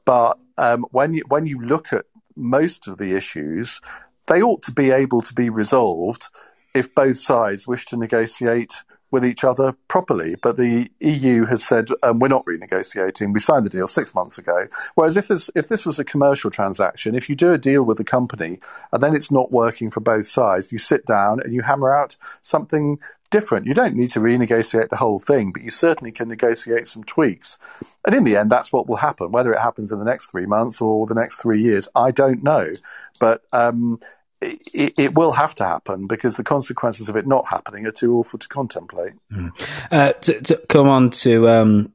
But um, when you when you look at most of the issues, they ought to be able to be resolved if both sides wish to negotiate with each other properly. But the EU has said um, we're not renegotiating. We signed the deal six months ago. Whereas if this if this was a commercial transaction, if you do a deal with a company and then it's not working for both sides, you sit down and you hammer out something different. You don't need to renegotiate the whole thing, but you certainly can negotiate some tweaks. And in the end, that's what will happen. Whether it happens in the next three months or the next three years, I don't know. But um, it, it, will have to happen because the consequences of it not happening are too awful to contemplate. Mm. Uh, to, to, come on to um,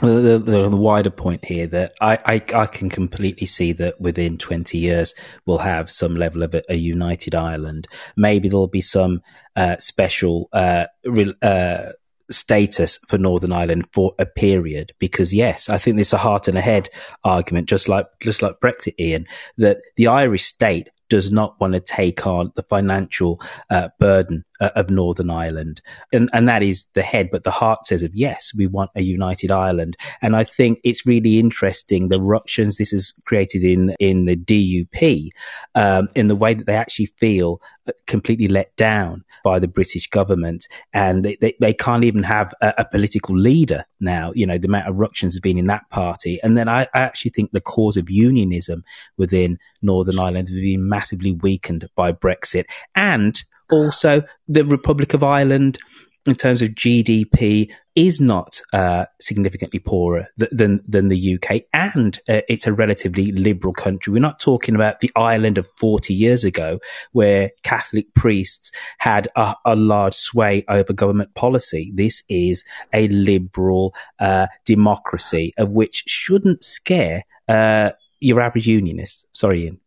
the, the, the, wider point here that I, I, I, can completely see that within 20 years we'll have some level of a, a united Ireland. Maybe there'll be some uh, special uh, re, uh, status for Northern Ireland for a period because yes, I think there's a heart and a head argument, just like just like Brexit, Iain, that the Irish state does not want to take on the financial uh, burden uh, of Northern Ireland. And, and that is the head, but the heart says of yes, we want a united Ireland. And I think it's really interesting the ructions this has created in, in the DUP, um, in the way that they actually feel completely let down by the British government, and they, they, they can't even have a, a, political leader now. You know, the amount of ructions has been in that party, and then I, I actually think the cause of unionism within Northern Ireland has been massively weakened by Brexit, and also the Republic of Ireland in terms of GDP is not uh, significantly poorer th- than than the UK, and uh, it's a relatively liberal country. We're not talking about the Ireland of forty years ago, where Catholic priests had a, a large sway over government policy. This is a liberal uh, democracy, of which shouldn't scare uh, your average unionist. Sorry, Iain.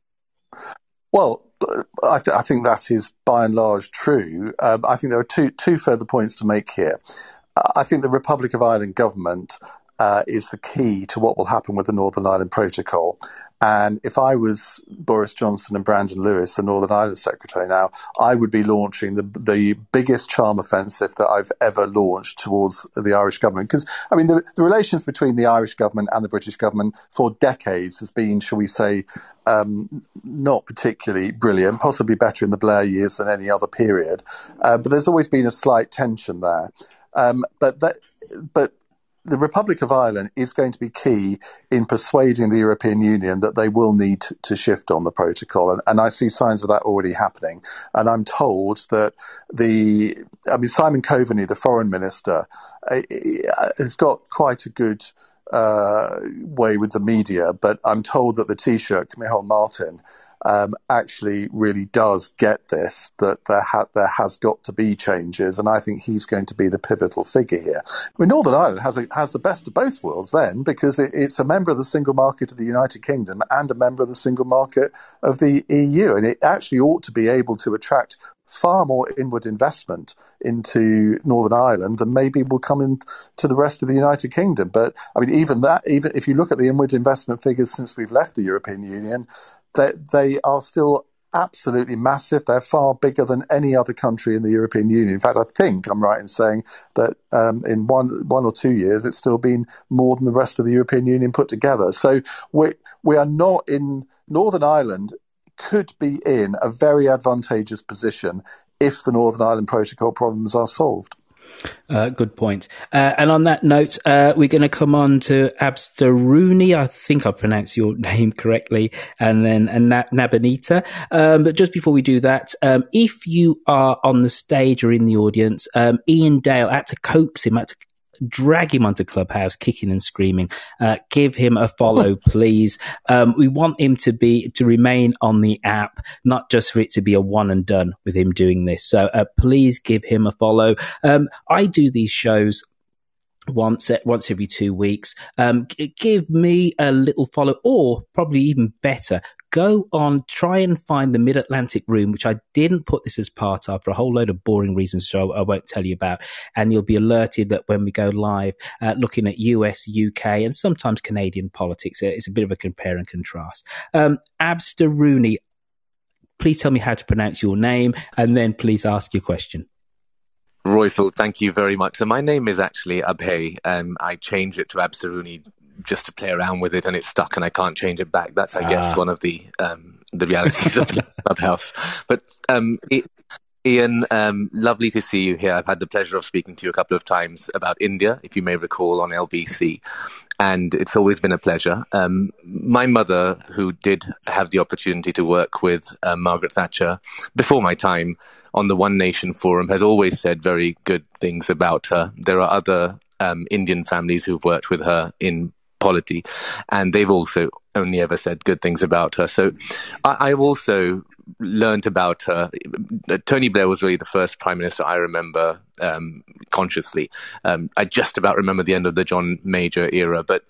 Well, I, th- I, think that is by and large true. Um, I think there are two two further points to make here. I think the Republic of Ireland government uh, is the key to what will happen with the Northern Ireland Protocol. And if I was Boris Johnson and Brandon Lewis, the Northern Ireland Secretary now, I would be launching the the biggest charm offensive that I've ever launched towards the Irish government. Because I mean, the, the relations between the Irish government and the British government for decades has been, shall we say, um, not particularly brilliant. Possibly better in the Blair years than any other period. Uh, but there's always been a slight tension there. Um, but that, but the Republic of Ireland is going to be key in persuading the European Union that they will need to shift on the protocol. And, and, I see signs of that already happening. And I'm told that the, I mean, Simon Coveney, the foreign minister, uh, has got quite a good uh, way with the media, but I'm told that the Taoiseach, Micheál Martin, um, actually really does get this that there ha- there has got to be changes, and I think he's going to be the pivotal figure here. I mean, Northern Ireland has a, has the best of both worlds then, because it, it's a member of the single market of the United Kingdom and a member of the single market of the EU, and it actually ought to be able to attract far more inward investment into Northern Ireland than maybe will come into the rest of the United Kingdom. But I mean, even that, even if you look at the inward investment figures since we've left the European Union, they, they are still absolutely massive. They're far bigger than any other country in the European Union. In fact, I think I'm right in saying that um, in one one or two years, it's still been more than the rest of the European Union put together. So we we are not in Northern Ireland could be in a very advantageous position if the Northern Ireland Protocol problems are solved. Uh, good point. Uh, and on that note, uh, we're going to come on to Absteruni. I think I've pronounced your name correctly. And then and Nabanita. Um, but just before we do that, um, if you are on the stage or in the audience, um, Iain Dale had to coax him, I had to drag him onto Clubhouse, kicking and screaming. Uh, give him a follow, please. Um, we want him to be to remain on the app, not just for it to be a one and done with him doing this. So uh, please give him a follow. Um, I do these shows once once every two weeks. Um, give me a little follow, or probably even better, go on, try and find the Mid Atlantic room, which I didn't put this as part of for a whole load of boring reasons, so I won't tell you about. And you'll be alerted that when we go live, uh, looking at US, UK, and sometimes Canadian politics, uh, it's a bit of a compare and contrast. Um, Abster Rooney, please tell me how to pronounce your name, and then please ask your question. Roifield, thank you very much. So my name is actually Abhay. Um, I changed it to Absaruni just to play around with it, and it's stuck, and I can't change it back. That's, I guess, ah. one of the um, the realities of the Clubhouse. But um, it, Iain, um, lovely to see you here. I've had the pleasure of speaking to you a couple of times about India, if you may recall, on LBC, and it's always been a pleasure. Um, my mother, who did have the opportunity to work with uh, Margaret Thatcher before my time, on the One Nation Forum has always said very good things about her. There are other um, Indian families who've worked with her in polity, and they've also only ever said good things about her. So I, have also learned about her. Tony Blair was really the first prime minister I remember um, consciously. Um, I just about remember the end of the John Major era, but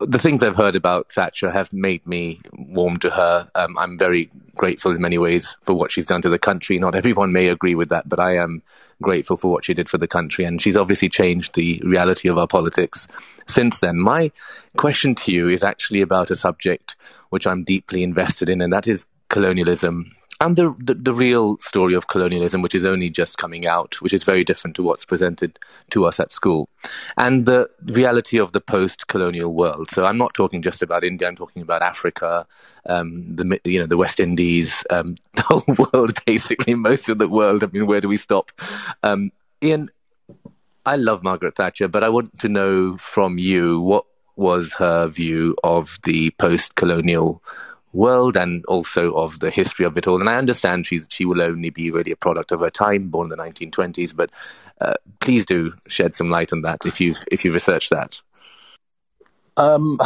the things I've heard about Thatcher have made me warm to her. Um, I'm very grateful in many ways for what she's done to the country. Not everyone may agree with that, but I am grateful for what she did for the country. And she's obviously changed the reality of our politics since then. My question to you is actually about a subject which I'm deeply invested in, and that is colonialism and the, the, the real story of colonialism, which is only just coming out, which is very different to what's presented to us at school, and the reality of the post-colonial world. So I'm not talking just about India; I'm talking about Africa, um, the you know the West Indies, um, the whole world, basically most of the world. I mean, where do we stop? Um, Iain, I love Margaret Thatcher, but I want to know from you what was her view of the post-colonial world and also of the history of it all. And I understand she's she will only be really a product of her time, born in the 1920s. But uh, please do shed some light on that if you if you research that. Um,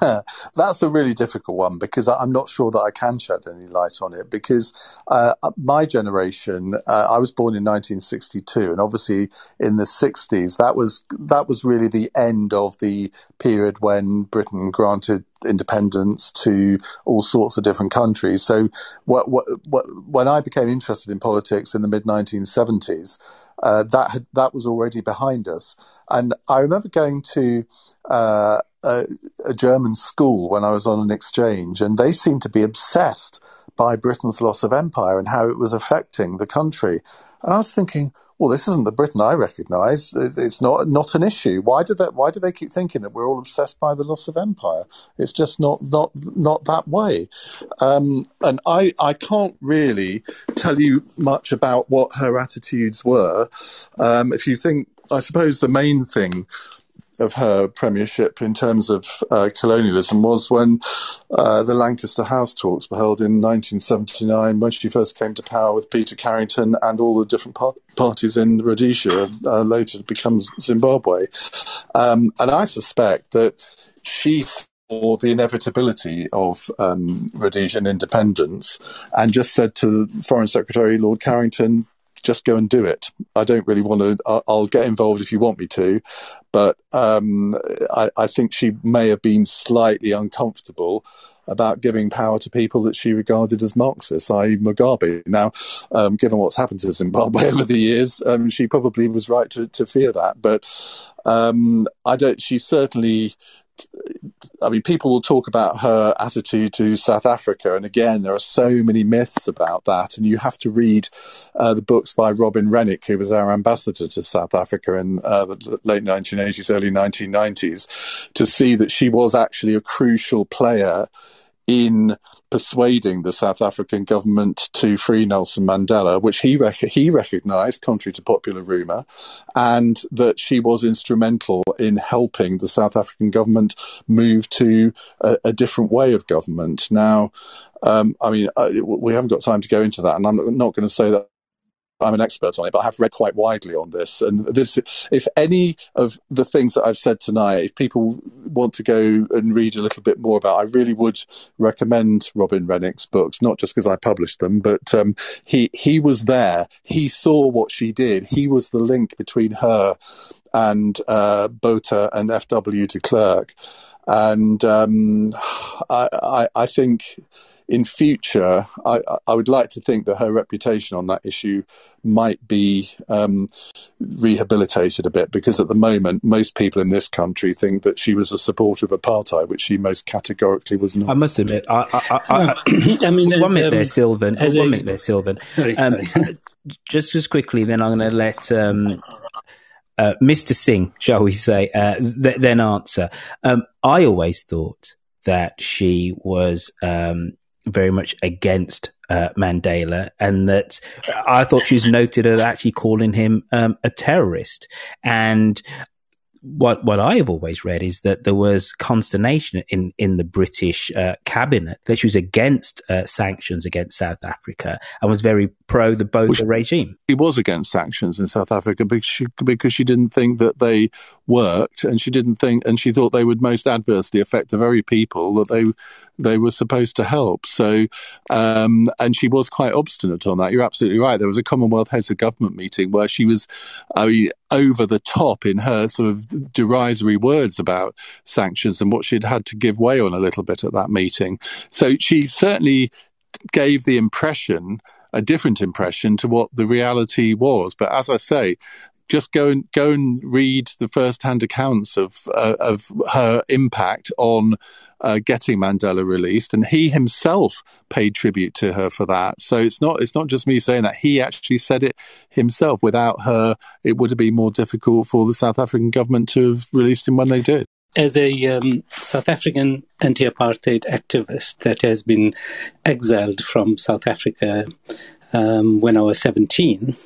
that's a really difficult one because I'm not sure that I can shed any light on it because uh, my generation, uh, I was born in 1962, and obviously in the 60s, that was that was really the end of the period when Britain granted independence to all sorts of different countries. So, what, what, what, when I became interested in politics in the mid 1970s, uh, that that was already behind us. And I remember going to uh, a, a, German school when I was on an exchange, and they seemed to be obsessed by Britain's loss of empire and how it was affecting the country. And I was thinking, well, this isn't the Britain I recognise. It's not not an issue. Why do that? Why do they keep thinking that we're all obsessed by the loss of empire? It's just not not not that way. Um, and I I can't really tell you much about what her attitudes were. Um, if you think, I suppose the main thing of her premiership in terms of uh, colonialism was when uh, the Lancaster House talks were held in 1979, when she first came to power with Peter Carrington and all the different par- parties in Rhodesia, uh, later to become Zimbabwe. Um, and I suspect that she saw the inevitability of um, Rhodesian independence and just said to the Foreign Secretary Lord Carrington, just go and do it. I don't really want to. I'll, I'll get involved if you want me to, but um, I, I, think she may have been slightly uncomfortable about giving power to people that she regarded as Marxists, i.e., Mugabe. Now, um, given what's happened to Zimbabwe over the years, um, she probably was right to, to fear that. But um, I don't. She certainly I mean, people will talk about her attitude to South Africa, and again, there are so many myths about that. And you have to read uh, the books by Robin Renwick, who was our ambassador to South Africa in uh, the late 1980s, early 1990s, to see that she was actually a crucial player in persuading the South African government to free Nelson Mandela, which he rec- he recognised, contrary to popular rumour, and that she was instrumental in helping the South African government move to a, a different way of government. Now, um, I mean, uh, we haven't got time to go into that, and I'm not going to say that I'm an expert on it, but I have read quite widely on this. And this, if any of the things that I've said tonight, if people want to go and read a little bit more about, I really would recommend Robin Renwick's books, not just because I published them, but um, he he was there. He saw what she did. He was the link between her and uh, Botha and F.W. de Klerk. And um, I, I, I think in future, I, I, would like to think that her reputation on that issue might be um, rehabilitated a bit because at the moment, most people in this country think that she was a supporter of apartheid, which she most categorically was not. I must admit, I, I, I, I mean, one minute um, there, Sylvan. One a, minute there, Sylvan. Sorry, um, sorry. just just quickly, then I'm going to let. Um, uh, Mr. Singh, shall we say, uh, th- then answer. Um, I always thought that she was um, very much against uh, Mandela, and that I thought she was noted as actually calling him um, a terrorist. And what what I have always read is that there was consternation in in the British uh, cabinet that she was against uh, sanctions against South Africa and was very pro the Botha regime. She was against sanctions in South Africa because she, because she didn't think that they worked, and she didn't think, and she thought they would most adversely affect the very people that they they were supposed to help. So, um, and she was quite obstinate on that. You're absolutely right. There was a Commonwealth Heads of Government meeting where she was, I mean, over the top in her sort of derisory words about sanctions and what she'd had to give way on a little bit at that meeting. So she certainly gave the impression a different impression to what the reality was. But as I say, just go and go and read the first-hand accounts of uh, of her impact on uh, getting Mandela released, and he himself paid tribute to her for that. So it's not it's not just me saying that. He actually said it himself. Without her, it would have been more difficult for the South African government to have released him when they did. As a um, South African anti-apartheid activist that has been exiled from South Africa um, when I was seventeen,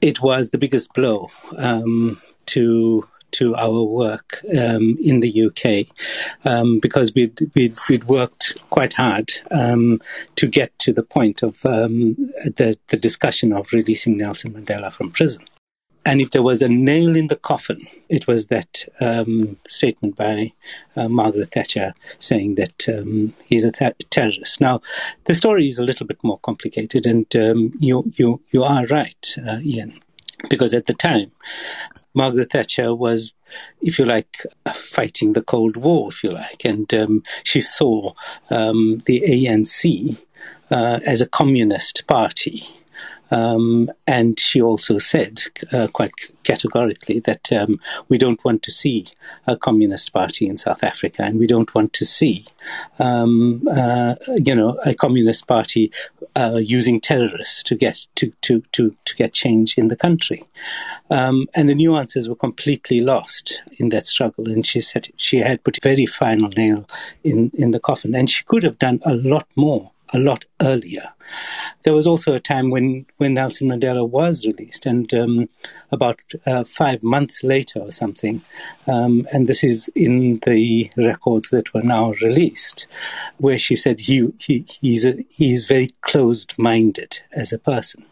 it was the biggest blow um, to to our work um, in the UK um, because we'd, we'd, we'd, worked quite hard um, to get to the point of um, the, the discussion of releasing Nelson Mandela from prison. And if there was a nail in the coffin, it was that um, statement by uh, Margaret Thatcher saying that um, he's a th- terrorist. Now, the story is a little bit more complicated, and you you you are right, uh, Iain, because at the time Margaret Thatcher was, if you like, fighting the Cold War, if you like, and um, she saw um, the ANC uh, as a communist party. Um, and she also said uh, quite categorically that um, we don't want to see a communist party in South Africa, and we don't want to see, um, uh, you know, a communist party uh, using terrorists to get to, to, to, to get change in the country. Um, and the nuances were completely lost in that struggle. And she said she had put a very final nail in, in the coffin, and she could have done a lot more a lot earlier. There was also a time when, when Nelson Mandela was released, and um, about uh, five months later or something, um, and this is in the records that were now released, where she said he, he he's a, he's very closed minded as a person.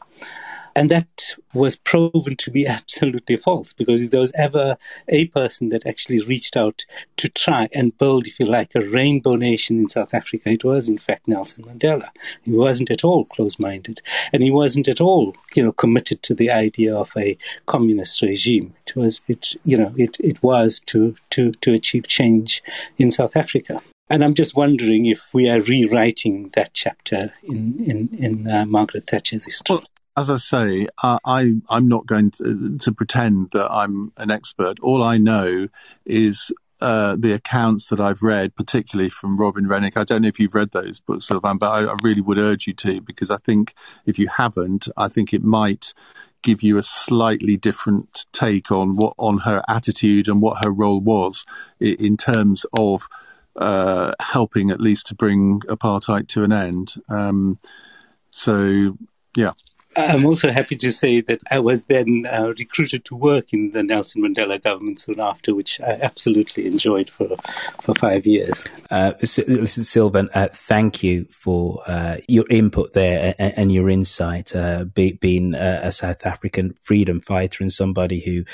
And that was proven to be absolutely false because if there was ever a person that actually reached out to try and build, if you like, a rainbow nation in South Africa, it was in fact Nelson Mandela. He wasn't at all close-minded, and he wasn't at all, you know, committed to the idea of a communist regime. It was, it, you know, it, it was to to to achieve change in South Africa. And I'm just wondering if we are rewriting that chapter in in, in uh, Margaret Thatcher's history as I say, uh, I I'm not going to, to, pretend that I'm an expert. All I know is uh, the accounts that I've read, particularly from Robin Renwick. I don't know if you've read those books, Sylvan, but I, I really would urge you to because I think if you haven't, I think it might give you a slightly different take on what on her attitude and what her role was in, in terms of uh, helping at least to bring apartheid to an end. Um, so yeah. I'm also happy to say that I was then uh, recruited to work in the Nelson Mandela government soon after, which I absolutely enjoyed for for five years. Uh, listen, Sylvain, uh, thank you for uh, your input there and, and your insight. Uh, be, being a South African freedom fighter and somebody who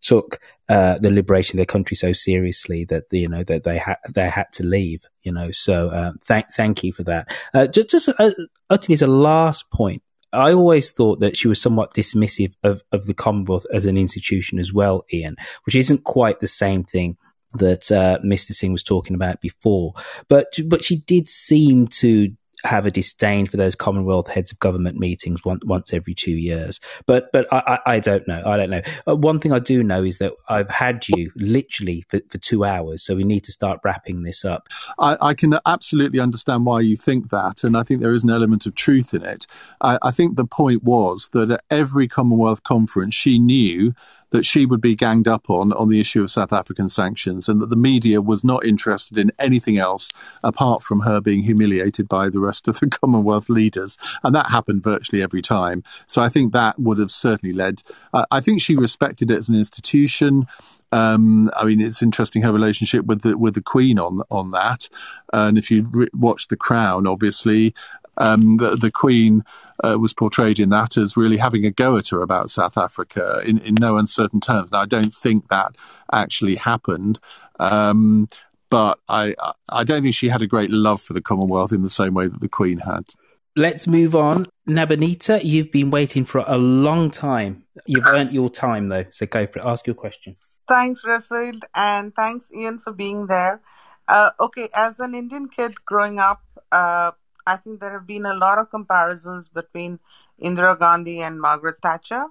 took uh, the liberation of their country so seriously that you know that they had they had to leave. You know, so uh, thank thank you for that. Uh, just just uh, utterly as a last point, I always thought that she was somewhat dismissive of, of the Commonwealth as an institution as well, Iain, which isn't quite the same thing that uh, Mr. Singh was talking about before. But but she did seem to have a disdain for those Commonwealth heads of government meetings once, once every two years. But but I, I, I don't know. I don't know. Uh, one thing I do know is that I've had you literally for, for two hours, so we need to start wrapping this up. I, I, can absolutely understand why you think that, and I think there is an element of truth in it. I, I think the point was that at every Commonwealth conference, she knew that she would be ganged up on on the issue of South African sanctions, and that the media was not interested in anything else apart from her being humiliated by the rest of the Commonwealth leaders, and that happened virtually every time. So I think that would have certainly led. Uh, I think she respected it as an institution. Um, I mean, it's interesting her relationship with the with the Queen on on that. And if you re- watch The Crown, obviously, um, the, the Queen uh, was portrayed in that as really having a go at her about South Africa in, in no uncertain terms. Now, I don't think that actually happened. Um, but I, I don't think she had a great love for the Commonwealth in the same way that the Queen had. Let's move on. Nabonita, you've been waiting for a long time. You've earned your time, though, so go for it. Ask your question. Thanks, Roifield, and thanks, Iain, for being there. Uh, okay, as an Indian kid growing up, uh, I think there have been a lot of comparisons between Indira Gandhi and Margaret Thatcher.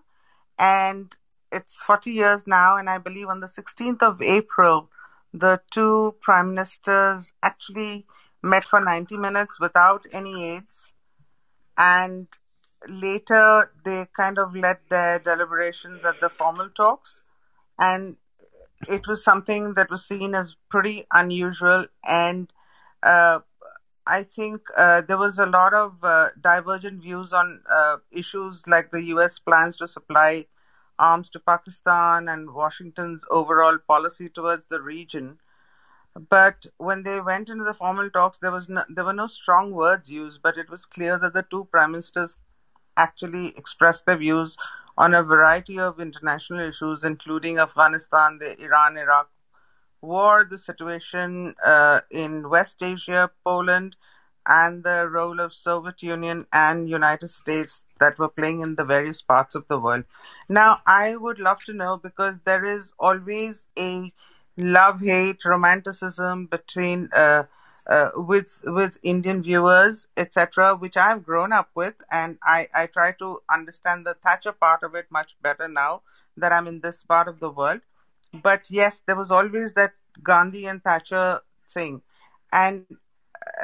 And it's 40 years now, and I believe on the 16th of April, the two prime ministers actually met for 90 minutes without any aids. And later, they kind of led their deliberations at the formal talks. And it was something that was seen as pretty unusual and uh, I think uh, there was a lot of uh, divergent views on uh, issues like the U.S. plans to supply arms to Pakistan and Washington's overall policy towards the region. But when they went into the formal talks, there was no, there were no strong words used, but it was clear that the two prime ministers actually expressed their views on a variety of international issues, including Afghanistan, the Iran-Iraq war, the situation uh, in West Asia, Poland, and the role of Soviet Union and United States that were playing in the various parts of the world. Now, I would love to know because there is always a love-hate romanticism between uh, uh, with with Indian viewers, etc., which I've grown up with, and I I try to understand the Thatcher part of it much better now that I'm in this part of the world. But yes, there was always that Gandhi and Thatcher thing. And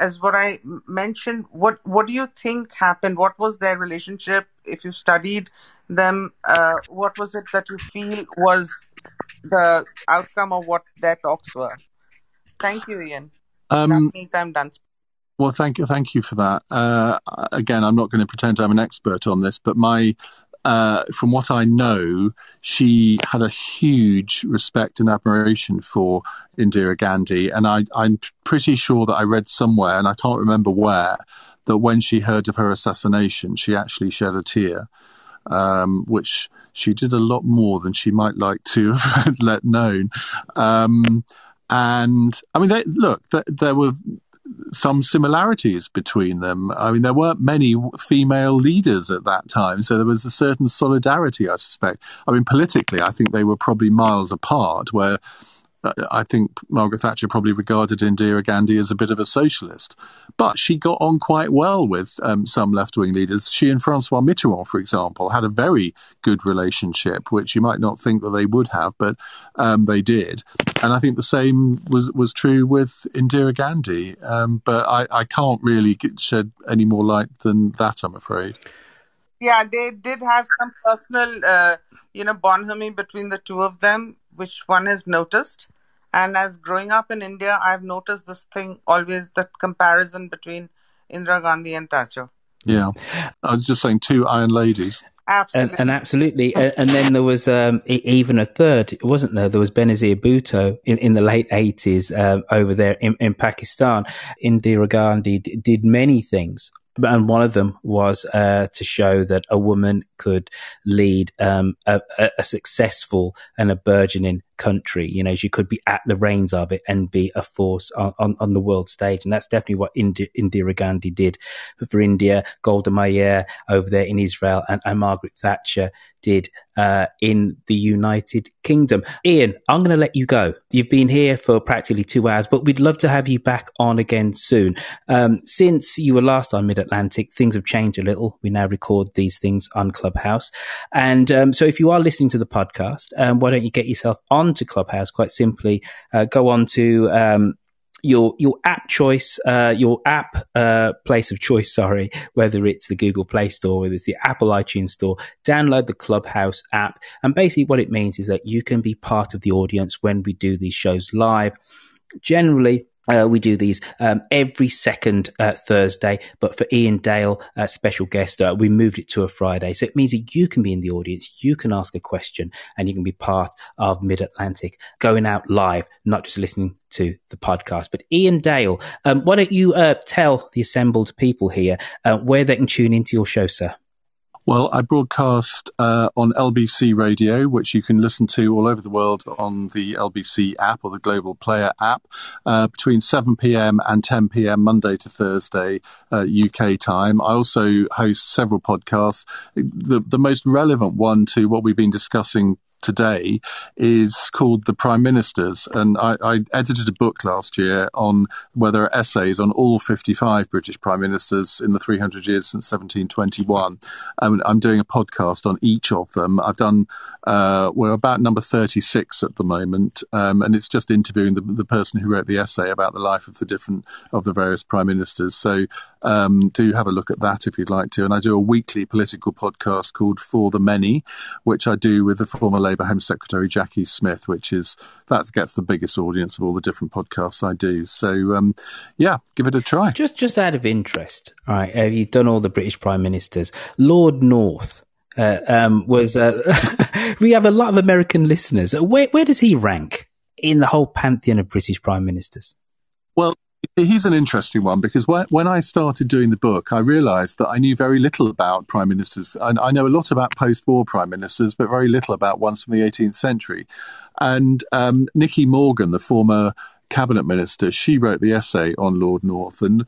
as what I mentioned, what what do you think happened? What was their relationship? If you studied them, uh, what was it that you feel was the outcome of what their talks were? Thank you, Iain. Um, I'm done. Well, thank you, thank you for that. Uh, again, I'm not going to pretend I'm an expert on this, but my uh, from what I know, she had a huge respect and admiration for Indira Gandhi, and I, I'm pretty sure that I read somewhere, and I can't remember where, that when she heard of her assassination, she actually shed a tear, um, which she did a lot more than she might like to have let known. Um, and I mean, they, look, there, there were some similarities between them. I mean, there weren't many female leaders at that time, so there was a certain solidarity, I suspect. I mean, politically, I think they were probably miles apart, where I think Margaret Thatcher probably regarded Indira Gandhi as a bit of a socialist, but she got on quite well with um, some left wing leaders. She and Francois Mitterrand, for example, had a very good relationship, which you might not think that they would have, but um, they did. And I think the same was, was true with Indira Gandhi. Um, but I, I can't really shed any more light than that, I'm afraid. Yeah, they did have some personal, uh, you know, bonhomie between the two of them which one has noticed. And as growing up in India, I've noticed this thing always that comparison between Indira Gandhi and Thatcher. Yeah. I was just saying two iron ladies. Absolutely. And, and absolutely. And, and, then there was um, even a third, wasn't there? There was Benazir Bhutto in, in the late 80s um, over there in, in Pakistan. Indira Gandhi d- did many things and one of them was uh, to show that a woman could lead um, a, a, successful and a burgeoning country. You know, she could be at the reins of it and be a force on, on, on the world stage. And that's definitely what Indi- Indira Gandhi did for India, Golda Meir over there in Israel, and, and Margaret Thatcher did uh, in the United Kingdom. Iain, I'm going to let you go. You've been here for practically two hours, but we'd love to have you back on again soon. Um, since you were last on Mid Atlantic, things have changed a little. We now record these things on Clubhouse. And um, so if you are listening to the podcast, um, why don't you get yourself onto Clubhouse quite simply? Uh, go on to um, your your app choice, uh, your app uh, place of choice, sorry, whether it's the Google Play Store, whether it's the Apple iTunes Store, download the Clubhouse app. And basically, what it means is that you can be part of the audience when we do these shows live. Generally, uh, we do these um, every second uh, Thursday, but for Iain Dale, uh, special guest, uh, we moved it to a Friday. So it means that you can be in the audience, you can ask a question, and you can be part of Mid Atlantic going out live, not just listening to the podcast. But Iain Dale, um, why don't you uh, tell the assembled people here uh, where they can tune into your show, sir? Well, I broadcast uh, on LBC Radio, which you can listen to all over the world on the LBC app or the Global Player app, uh, between 7 p.m. and 10 p.m. Monday to Thursday uh, UK time. I also host several podcasts. The the most relevant one to what we've been discussing today is called The Prime Ministers. And I, I, edited a book last year on where there are essays on all 55 British Prime Ministers in the 300 years since 1721. Um, I'm doing a podcast on each of them. I've done, uh, we're about number 36 at the moment. Um, and it's just interviewing the, the person who wrote the essay about the life of the different, of the various Prime Ministers. So um, do have a look at that if you'd like to. And I do a weekly political podcast called For the Many, which I do with the former Labour Home Secretary Jacqui Smith, which is that gets the biggest audience of all the different podcasts I do. So um, yeah, give it a try. Just just out of interest, all right? Have you done all the British Prime Ministers? Lord North. Uh, um, was uh, we have a lot of American listeners. Where where does he rank in the whole pantheon of British prime ministers? Well, He's an interesting one because when I started doing the book, I realised that I knew very little about prime ministers. And I know a lot about post-war prime ministers, but very little about ones from the 18th century. And um, Nicky Morgan, the former cabinet minister, she wrote the essay on Lord North, and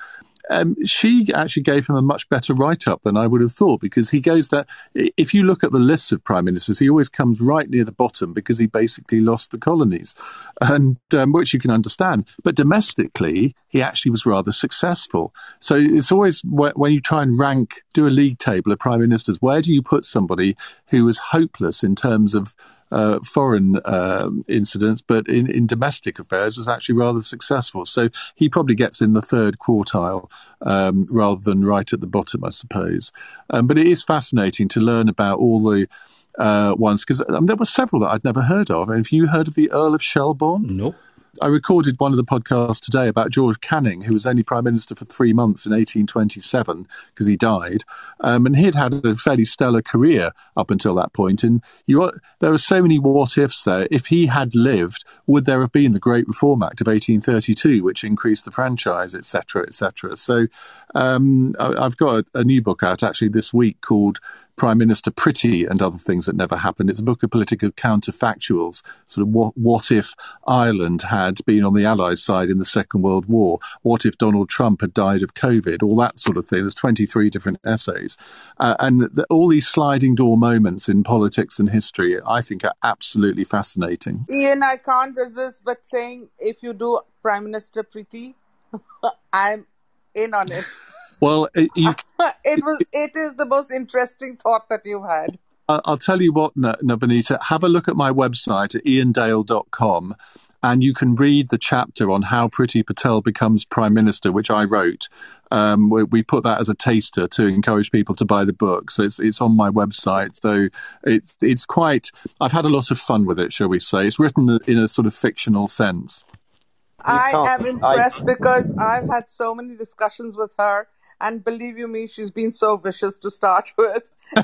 um, she actually gave him a much better write up than I would have thought because he goes that if you look at the lists of prime ministers, he always comes right near the bottom because he basically lost the colonies, and um, which you can understand. But domestically, he actually was rather successful. So it's always when you try and rank, do a league table of prime ministers, where do you put somebody who was hopeless in terms of uh, foreign uh, incidents, but in, in domestic affairs was actually rather successful. So he probably gets in the third quartile um, rather than right at the bottom, I suppose. Um, but it is fascinating to learn about all the uh, ones because um, there were several that I'd never heard of. Have you heard of the Earl of Shelburne? Nope. I recorded one of the podcasts today about George Canning, who was only prime minister for three months in 1827 because he died, um, and he'd had a fairly stellar career up until that point. And you, there are so many what ifs there. If he had lived, would there have been the Great Reform Act of 1832, which increased the franchise, etc., etc.? So um, I, have got a, a new book out actually this week called Prime Minister Priti and Other Things That Never Happened. It's a book of political counterfactuals, sort of what, what if Ireland had been on the Allies' side in the Second World War? What if Donald Trump had died of COVID? All that sort of thing. There's 23 different essays. Uh, and the, all these sliding door moments in politics and history, I think, are absolutely fascinating. Iain, I can't resist but saying if you do Prime Minister Priti, I'm in on it. Well, it, you, it was. It is the most interesting thought that you've had. I'll tell you what, Nabonita, have a look at my website at iandale.com and you can read the chapter on how Priti Patel becomes Prime Minister, which I wrote. Um, we, we, put that as a taster to encourage people to buy the book. So it's, it's on my website. So it's, it's quite, I've had a lot of fun with it, shall we say. It's written in a sort of fictional sense. I am impressed I... because I've had so many discussions with her and believe you me, she's been so vicious to start with.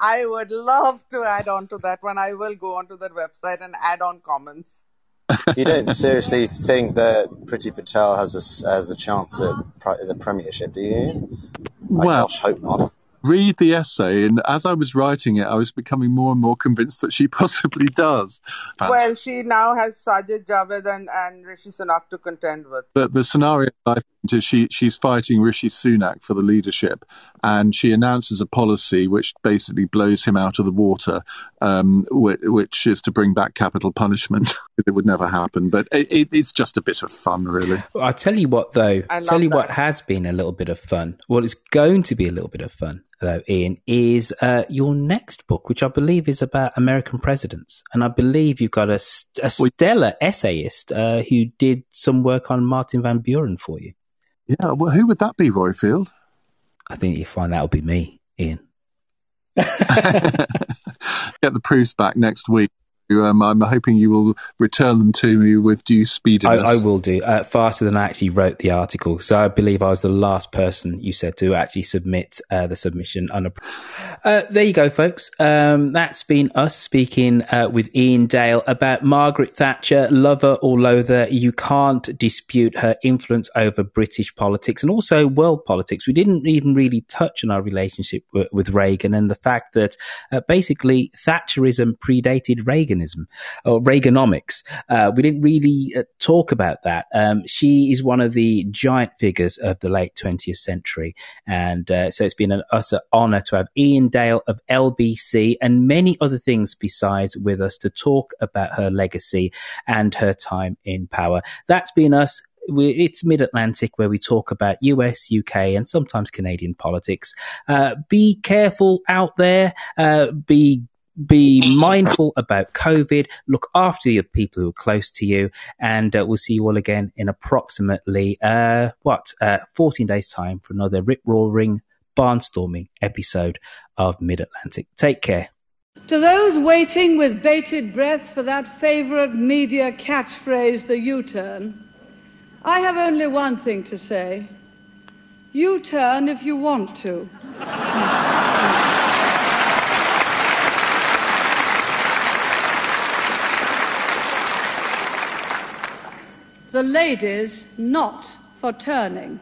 I would love to add on to that one. I will go onto that website and add on comments. you don't seriously think that Priti Patel has a, has a chance at the Premiership, do you? I well, gosh, hope not read the essay, and as I was writing it, I was becoming more and more convinced that she possibly does. Well, she now has Sajid Javid and, and Rishi Sunak to contend with. The, the scenario I think is she, she's fighting Rishi Sunak for the leadership, and she announces a policy which basically blows him out of the water, um, which, which, is to bring back capital punishment. it would never happen, but it, it, it's just a bit of fun, really. Well, I'll tell you what, though. I tell you that. what has been a little bit of fun. Well, it's going to be a little bit of fun though, Iain, is uh, your next book, which I believe is about American presidents. And I believe you've got a, a stellar essayist uh, who did some work on Martin Van Buren for you. Yeah, well, who would that be, Roifield? I think you find that will be me, Iain. Get the proofs back next week. Um, I'm hoping you will return them to me with due speediness. I, I will do uh, faster than I actually wrote the article. So I believe I was the last person you said to actually submit uh, the submission. Uh, there you go, folks. Um, that's been us speaking uh, with Iain Dale about Margaret Thatcher, lover or loather. You can't dispute her influence over British politics and also world politics. We didn't even really touch on our relationship w- with Reagan and the fact that uh, basically Thatcherism predated Reagan Reaganism or Reaganomics. Uh, we didn't really uh, talk about that. Um, she is one of the giant figures of the late 20th century. And uh, so it's been an utter honor to have Iain Dale of LBC and many other things besides with us to talk about her legacy and her time in power. That's been us it's Mid Atlantic where we talk about US, UK, and sometimes Canadian politics. Uh, be careful out there. Uh, be be mindful about COVID, look after your people who are close to you, and uh, we'll see you all again in approximately, uh, what, uh, 14 days' time for another rip roaring, barnstorming episode of Mid Atlantic. Take care. To those waiting with bated breath for that favourite media catchphrase, the U turn, I have only one thing to say. U turn if you want to. the ladies not for turning.